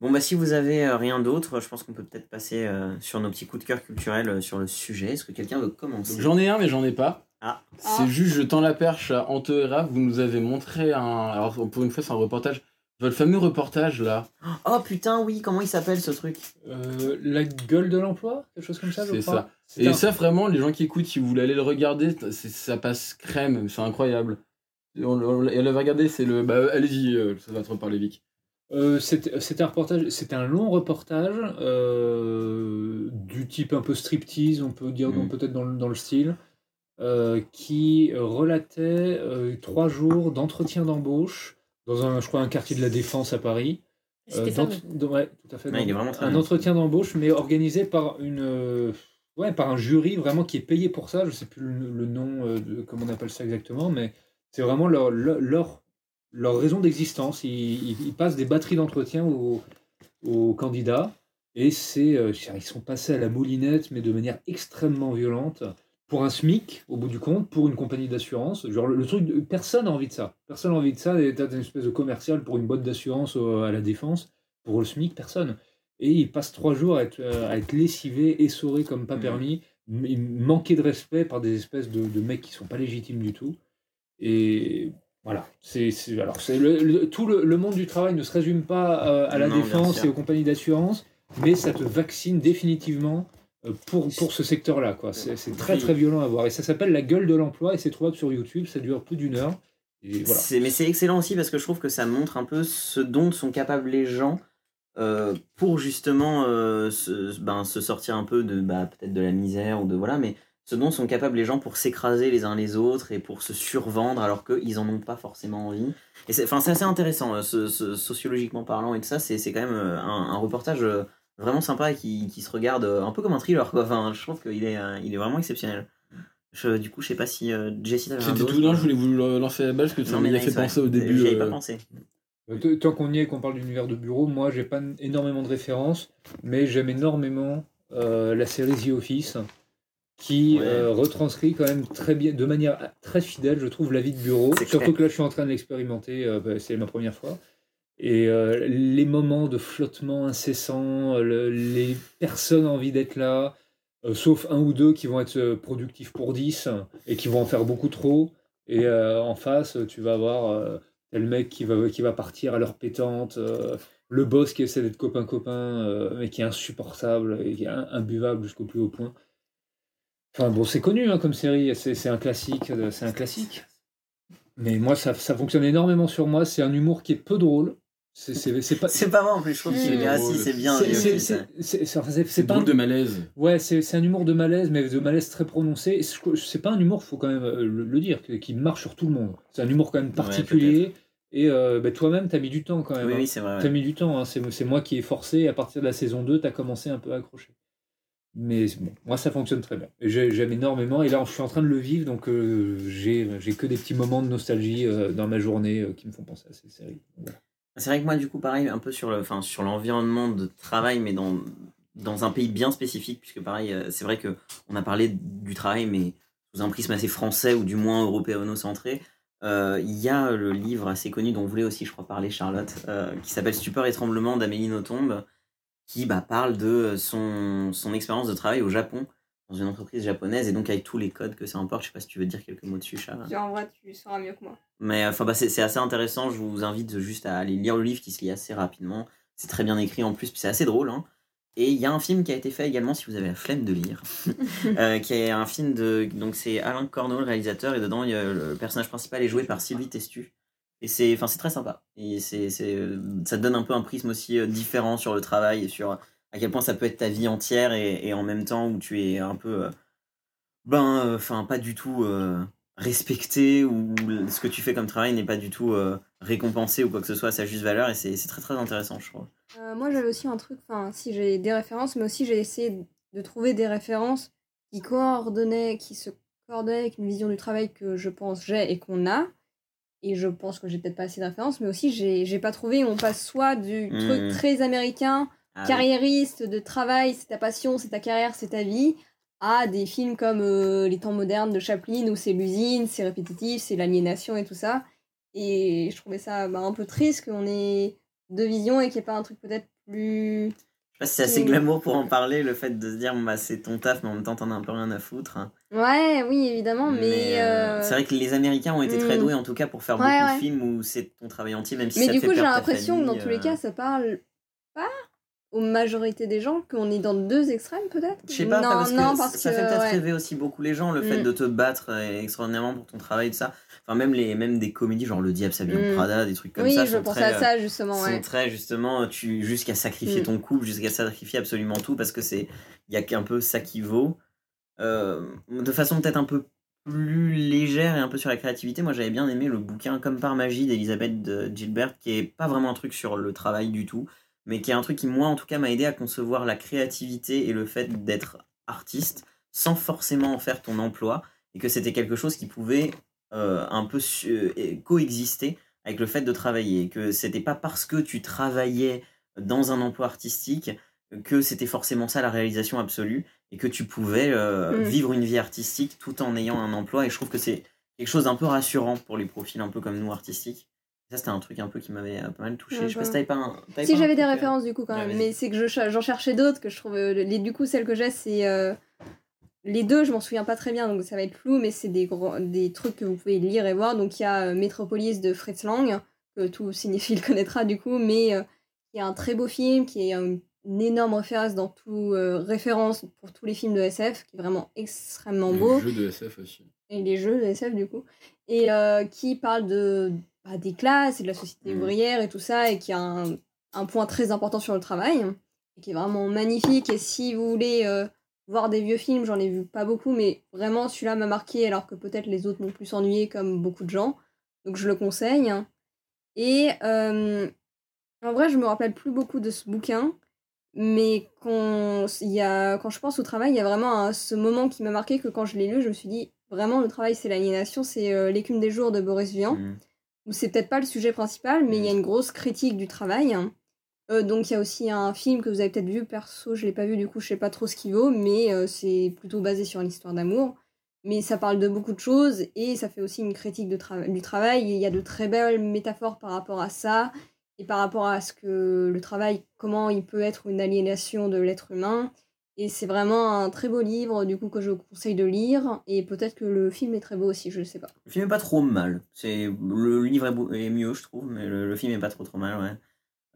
Bon, bah, si vous avez euh, rien d'autre, je pense qu'on peut peut-être passer euh, sur nos petits coups de cœur culturels euh, sur le sujet. Est-ce que quelqu'un veut commencer? J'en ai un, mais j'en ai pas. Ah. C'est Ah. juste, je tends la perche à Raph, vous nous avez montré un. Alors, pour une fois, c'est un reportage. Votre fameux reportage là, Oh putain, oui, comment il s'appelle ce truc? Euh, la gueule de l'emploi Quelque chose comme ça, je C'est crois. ça. C'est Et un- ça, vraiment, les gens qui écoutent, si vous voulez aller le regarder, c'est- ça passe crème, c'est incroyable. Et On, et l'avait regardé, c'est le. Bah, allez-y, euh, ça va te reparler, Vic. Euh, C'était un reportage, c'était un long reportage euh, du type un peu striptease, on peut dire, Mhm. peut-être dans, le- dans le style, euh, qui relatait euh, trois jours d'entretien d'embauche dans un, je crois, un quartier de la Défense à Paris. Euh, d'ent- ouais, tout à fait. Ouais, il est vraiment très un bien. entretien d'embauche, mais organisé par une, euh, ouais, par un jury vraiment qui est payé pour ça. Je sais plus le, le nom, euh, de, comment on appelle ça exactement, mais c'est vraiment leur, leur, leur, leur raison d'existence. Ils, ils- ils passent des batteries d'entretien aux, aux candidats et c'est, euh, ils sont passés à la moulinette, mais de manière extrêmement violente. Pour un SMIC, au bout du compte, pour une compagnie d'assurance, genre le, truc, personne n'a envie de ça. Personne n'a envie de ça, d'être une espèce de commercial pour une boîte d'assurance euh, à la défense. Pour le SMIC, personne. Et ils passent trois jours à être, euh, à être lessivés, essorés comme pas Mhm. permis, m- manqués de respect par des espèces de, de mecs qui sont pas légitimes du tout. Et voilà. C'est, c'est- alors, c'est le, le- tout le, le monde du travail ne se résume pas euh, à la Non, défense et aux compagnies d'assurance, mais ça te vaccine définitivement pour, pour ce secteur-là. quoi. C'est, très très violent à voir. Et ça s'appelle La gueule de l'emploi et c'est trouvable sur YouTube. Ça dure plus d'une heure. Mais c'est excellent aussi parce que je trouve que ça montre un peu ce dont sont capables les gens euh, pour justement euh, se, ben, se sortir un peu de bah, peut-être de la misère ou de voilà, mais ce dont sont capables les gens pour s'écraser les uns les autres et pour se survendre alors qu'ils en ont pas forcément envie. Et c'est assez intéressant, euh, sociologiquement parlant et tout ça, c'est quand même euh, un, reportage euh, vraiment sympa qui, qui se regarde euh, un peu comme un thriller. Quoi. Enfin, je trouve qu'il est, euh, il est vraiment exceptionnel. Je, du coup, je sais pas si euh, Jessie t'avais un C'était tout, non, je voulais vous lancer la balle parce que ça m'y a fait ouais. penser au début. J'y avais euh, pas pensé. Euh, Tant qu'on y est, qu'on parle d'univers de bureau, moi j'ai pas énormément de références, mais j'aime énormément euh, la série The Office, qui Ouais. euh, retranscrit quand même très bien, de manière très fidèle, je trouve, la vie de bureau. Surtout clair. que là, je suis en train de l'expérimenter, euh, bah, c'est ma première fois. Et euh, les moments de flottement incessant, le- les personnes envie d'être là, euh, sauf un ou deux qui vont être euh, productifs pour 10 et qui vont en faire beaucoup trop. Et en face, tu vas avoir tel mec qui va, qui va partir à leur pétante, le boss qui essaie d'être copain-copain, mais qui est insupportable et qui est imbuvable jusqu'au plus haut point. Enfin bon, c'est connu hein, comme série, c'est un classique, c'est un classique. Mais moi, ça, ça fonctionne énormément sur moi. C'est un humour qui est peu drôle. C'est pas. C'est pas plus, je trouve qu'il est bien assis, c'est bien. c'est- pas un- de malaise. Ouais, c'est c'est un humour de malaise, mais de malaise très prononcé. C'est pas un humour, faut quand même euh, le, le dire, que- qui marche sur tout le monde. C'est un humour quand même particulier. et euh, bah, toi-même, t'as mis du temps quand même. Oui, hein. oui, c'est vrai. ouais. T'as mis du temps. hein. C'est moi qui ai forcé. Et à partir de la saison 2, t'as commencé un peu à accrocher. Mais bon, moi, ça fonctionne très bien. J'aime énormément. Et là, je suis en train de le vivre, donc euh, j'ai j'ai que des petits moments de nostalgie euh, dans ma journée euh, qui me font penser à ces séries. Voilà. C'est vrai que moi, du coup, pareil, un peu sur l'environnement de travail, mais dans, un pays bien spécifique, puisque pareil, euh, c'est vrai que on a parlé du travail, mais sous un prisme assez français ou du moins européano-centré. Euh, Il y a le livre assez connu dont voulait aussi, je crois, parler Charlotte, euh, qui s'appelle Stupeur et tremblement d'Amélie Nothomb, qui bah, parle de son, son expérience de travail au Japon, dans une entreprise japonaise, et donc avec tous les codes que ça emporte. Je sais pas si tu veux dire quelques mots dessus, Charlotte. En vrai, tu sauras mieux que moi. Mais enfin, bah, c'est assez intéressant. Je vous invite juste à aller lire le livre qui se lit assez rapidement. C'est très bien écrit en plus, puis c'est assez drôle. hein. Et il y a un film qui a été fait également, si vous avez la flemme de lire, euh, qui est un film de. Donc c'est Alain Corneau, le réalisateur, et dedans il y a le personnage principal est joué par Sylvie Testu. Et c'est enfin, très sympa. Et c'est ça donne un peu un prisme aussi euh, différent sur le travail et sur à quel point ça peut être ta vie entière et, et en même temps où tu es un peu. euh, ben, enfin, pas du tout. euh, respecté ou ce que tu fais comme travail n'est pas du tout euh, récompensé ou quoi que ce soit à sa juste valeur et c'est très très intéressant je trouve. Euh, moi, j'avais aussi un truc, enfin, si j'ai des références, mais aussi j'ai essayé de trouver des références qui coordonnaient, qui se coordonnaient avec une vision du travail que je pense j'ai et qu'on a. Et je pense que j'ai peut-être pas assez de références, mais aussi j'ai pas trouvé. On passe soit du truc très américain, Ah oui. carriériste, de travail, c'est ta passion, c'est ta carrière, c'est ta vie, à des films comme euh, Les temps modernes de Chaplin où c'est l'usine, c'est répétitif, c'est l'aliénation et tout ça. Et je trouvais ça bah, un peu triste qu'on ait deux visions et qu'il n'y ait pas un truc peut-être plus. Je sais pas si c'est assez glamour pour en parler le fait de se dire bah, c'est ton taf mais en même temps t'en as un peu rien à foutre. Ouais, oui, évidemment, mais. Mais, euh, euh, c'est vrai que les Américains ont été très mm. doués en tout cas pour faire Ouais, beaucoup ouais. de films où c'est ton travail entier même si Mais ça du fait coup, j'ai l'impression que dans tous les cas, ça parle pas aux majorités des gens, qu'on est dans deux extrêmes peut-être Je sais pas, non, parce que non, ça- parce ça que, fait peut-être ouais. rêver aussi beaucoup les gens, le fait Mm. de te battre euh, extraordinairement pour ton travail, tout ça. Enfin, même, les, même des comédies, genre Le Diable s'habille Mm. Prada, des trucs comme Oui, ça. je sont pensais très, à ça justement, ouais. très justement tu jusqu'à sacrifier Mm. ton couple jusqu'à sacrifier absolument tout parce que c'est il y a qu'un peu ça qui vaut Euh, de façon peut-être un peu plus légère et un peu sur la créativité moi j'avais bien aimé le bouquin comme par magie d'Elisabeth de Gilbert qui est pas vraiment un truc sur le travail du tout mais qui est un truc qui moi en tout cas m'a aidé à concevoir la créativité et le fait d'être artiste sans forcément en faire ton emploi et que c'était quelque chose qui pouvait euh, un peu euh, coexister avec le fait de travailler et que c'était pas parce que tu travaillais dans un emploi artistique que c'était forcément ça la réalisation absolue et que tu pouvais euh, Mm. vivre une vie artistique tout en ayant un emploi et je trouve que c'est quelque chose d'un peu rassurant pour les profils un peu comme nous artistiques ça c'était un truc un peu qui m'avait euh, pas mal touché Ouais, je sais pas si t'avais pas un Si j'avais des euh, références du coup quand Ouais, même, mais c'est que je j'en cherchais d'autres que je trouve. euh, Les, du coup, celles que j'ai, c'est. euh, Les deux, je m'en souviens pas très bien, donc ça va être flou, mais c'est des, gros- des trucs que vous pouvez lire et voir. Donc il y a Metropolis de Fritz Lang, que tout cinéphile connaîtra du coup, mais euh, qui est un très beau film, qui est un- une énorme référence dans tout, euh, référence pour tous les films de SF, qui est vraiment extrêmement beau. Le jeu de SF aussi. et les jeux de SF du coup, et euh, qui parle de bah, des classes et de la société Mhm. ouvrière et tout ça, et qui a un, un point très important sur le travail, et qui est vraiment magnifique. Et si vous voulez euh, voir des vieux films, j'en ai vu pas beaucoup, mais vraiment celui-là m'a marqué, alors que peut-être les autres m'ont plus ennuyé comme beaucoup de gens, donc je le conseille. Et euh, en vrai, je me rappelle plus beaucoup de ce bouquin. Mais quand, il y a, quand je pense au travail, il y a vraiment un- ce moment qui m'a marqué que quand je l'ai lu, je me suis dit, vraiment, le travail, c'est l'aliénation, c'est euh, l'écume des jours de Boris Vian, Mm. C'est peut-être pas le sujet principal, mais il y a une grosse critique du travail. Euh, donc il y a aussi un film que vous avez peut-être vu, perso, je l'ai pas vu, du coup, je sais pas trop ce qu'il vaut, mais euh, c'est plutôt basé sur une histoire d'amour. Mais ça parle de beaucoup de choses et ça fait aussi une critique de du travail. Il y a de très belles métaphores par rapport à ça et par rapport à ce que le travail, comment il peut être une aliénation de l'être humain. Et c'est vraiment un très beau livre, du coup, que je vous conseille de lire. Et peut-être que le film est très beau aussi, je ne sais pas. Le film est pas trop mal. C'est le livre est, beau- est mieux, je trouve, mais le, le film est pas trop trop mal, ouais.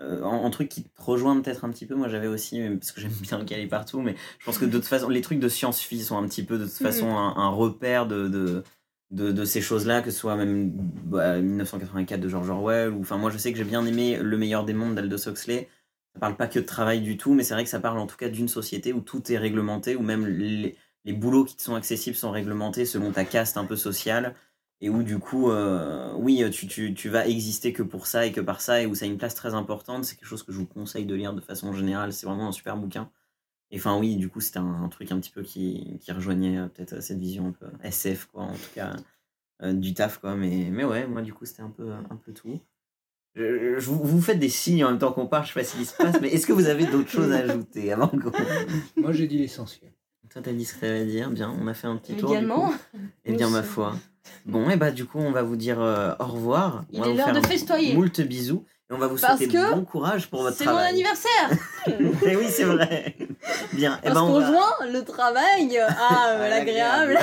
Euh, en, en truc qui te rejoint peut-être un petit peu, moi j'avais aussi, parce que j'aime bien caler partout, mais je pense que de toute façon, les trucs de science-fi sont un petit peu de toute Mhm. façon un, un repère de, de, de, de ces choses-là, que ce soit même bah, 1984 de George Orwell, ou enfin moi je sais que j'ai bien aimé Le meilleur des mondes d'Aldous Huxley. Ça parle pas que de travail du tout, mais c'est vrai que ça parle en tout cas d'une société où tout est réglementé, où même les, boulots qui te sont accessibles sont réglementés selon ta caste un peu sociale et où du coup, euh, oui, tu, tu, tu vas exister que pour ça et que par ça, et où ça a une place très importante. C'est quelque chose que je vous conseille de lire de façon générale. C'est vraiment un super bouquin. Et enfin, oui, du coup, c'était un, truc un petit peu qui, qui rejoignait euh, peut-être euh, cette vision un peu SF, quoi, en tout cas, du taf, quoi. Mais, mais ouais, moi, du coup, c'était un peu, un peu tout. Je, je- vous, faites des signes en même temps qu'on parle, je sais pas ce qui se passe, mais est-ce que vous avez d'autres choses à ajouter avant qu'on. Moi, j'ai dit l'essentiel. Toi, t'as dit ce que t'avais à dire, bien, on a fait un petit tour. Également. Eh bien, ma foi. Bon, et bah, du coup, on va vous dire euh, au revoir. Il On est l'heure de festoyer. Moult bisous. Et on va vous Parce souhaiter que bon courage pour votre c'est mon travail. anniversaire Eh oui, c'est vrai. Bien. Et Parce ben, on qu'on va- joint le travail à euh, À l'agréable.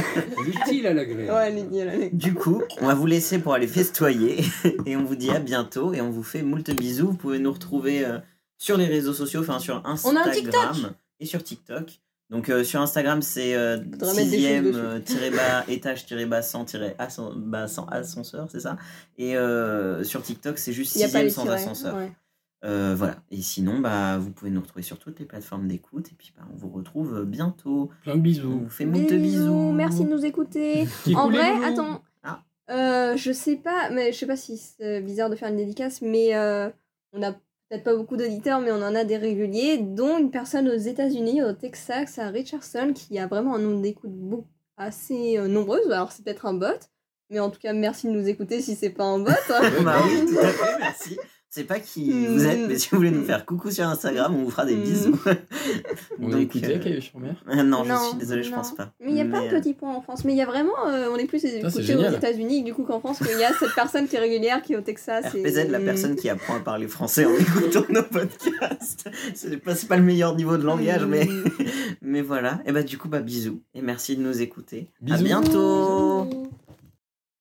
L'utile à l'agréable. Ouais, l'idée. Du coup, on va vous laisser pour aller festoyer. et on vous dit à bientôt. Et on vous fait moult bisous. Vous pouvez nous retrouver euh, sur les réseaux sociaux, enfin sur On a un Instagram TikTok. et sur TikTok. Donc euh, sur Instagram, c'est euh, Faudra mettre des sixième choses dessus. euh, sans ascenseur, c'est ça? Et euh, sur TikTok, c'est juste Il n'y a pas sixième les sans tirets. ascenseur. ouais. Euh, voilà. Et sinon, bah, vous pouvez nous retrouver sur toutes les plateformes d'écoute. Et puis, bah, on vous retrouve bientôt. Plein de On bisous. vous fait Des moult bisous. Merci de nous écouter. En vrai, attends. Ah. Euh, je sais pas, mais je sais pas si c'est bizarre de faire une dédicace, mais euh, on a peut-être pas beaucoup d'auditeurs, mais on en a des réguliers, dont une personne aux États-Unis, au Texas, à Richardson, qui a vraiment un nombre d'écoutes assez euh, nombreuses. Alors c'est peut-être un bot, mais en tout cas merci de nous écouter si c'est pas un bot. Bah oui, tout à fait, merci. Je sais pas qui vous êtes, mais si vous voulez nous faire coucou sur Instagram, on vous fera des Mm. bisous. On a Donc, écouté euh, sur mer euh, non, je Non, suis désolé, je non. pense pas. Mais il y a plein de euh, petits points en France. Mais il y a vraiment, euh, on est plus aux. États-Unis, du coup qu'en France, qu'il y a cette personne qui est régulière, qui est au Texas. et- RPZ, la Mm. personne qui apprend à parler français en écoutant nos podcasts. C'est pas, pas le meilleur niveau de langage, mais, Mm. mais voilà. Et bah, du coup, bah, bisous. Et merci de nous écouter. À Bisous. bientôt! Bisous.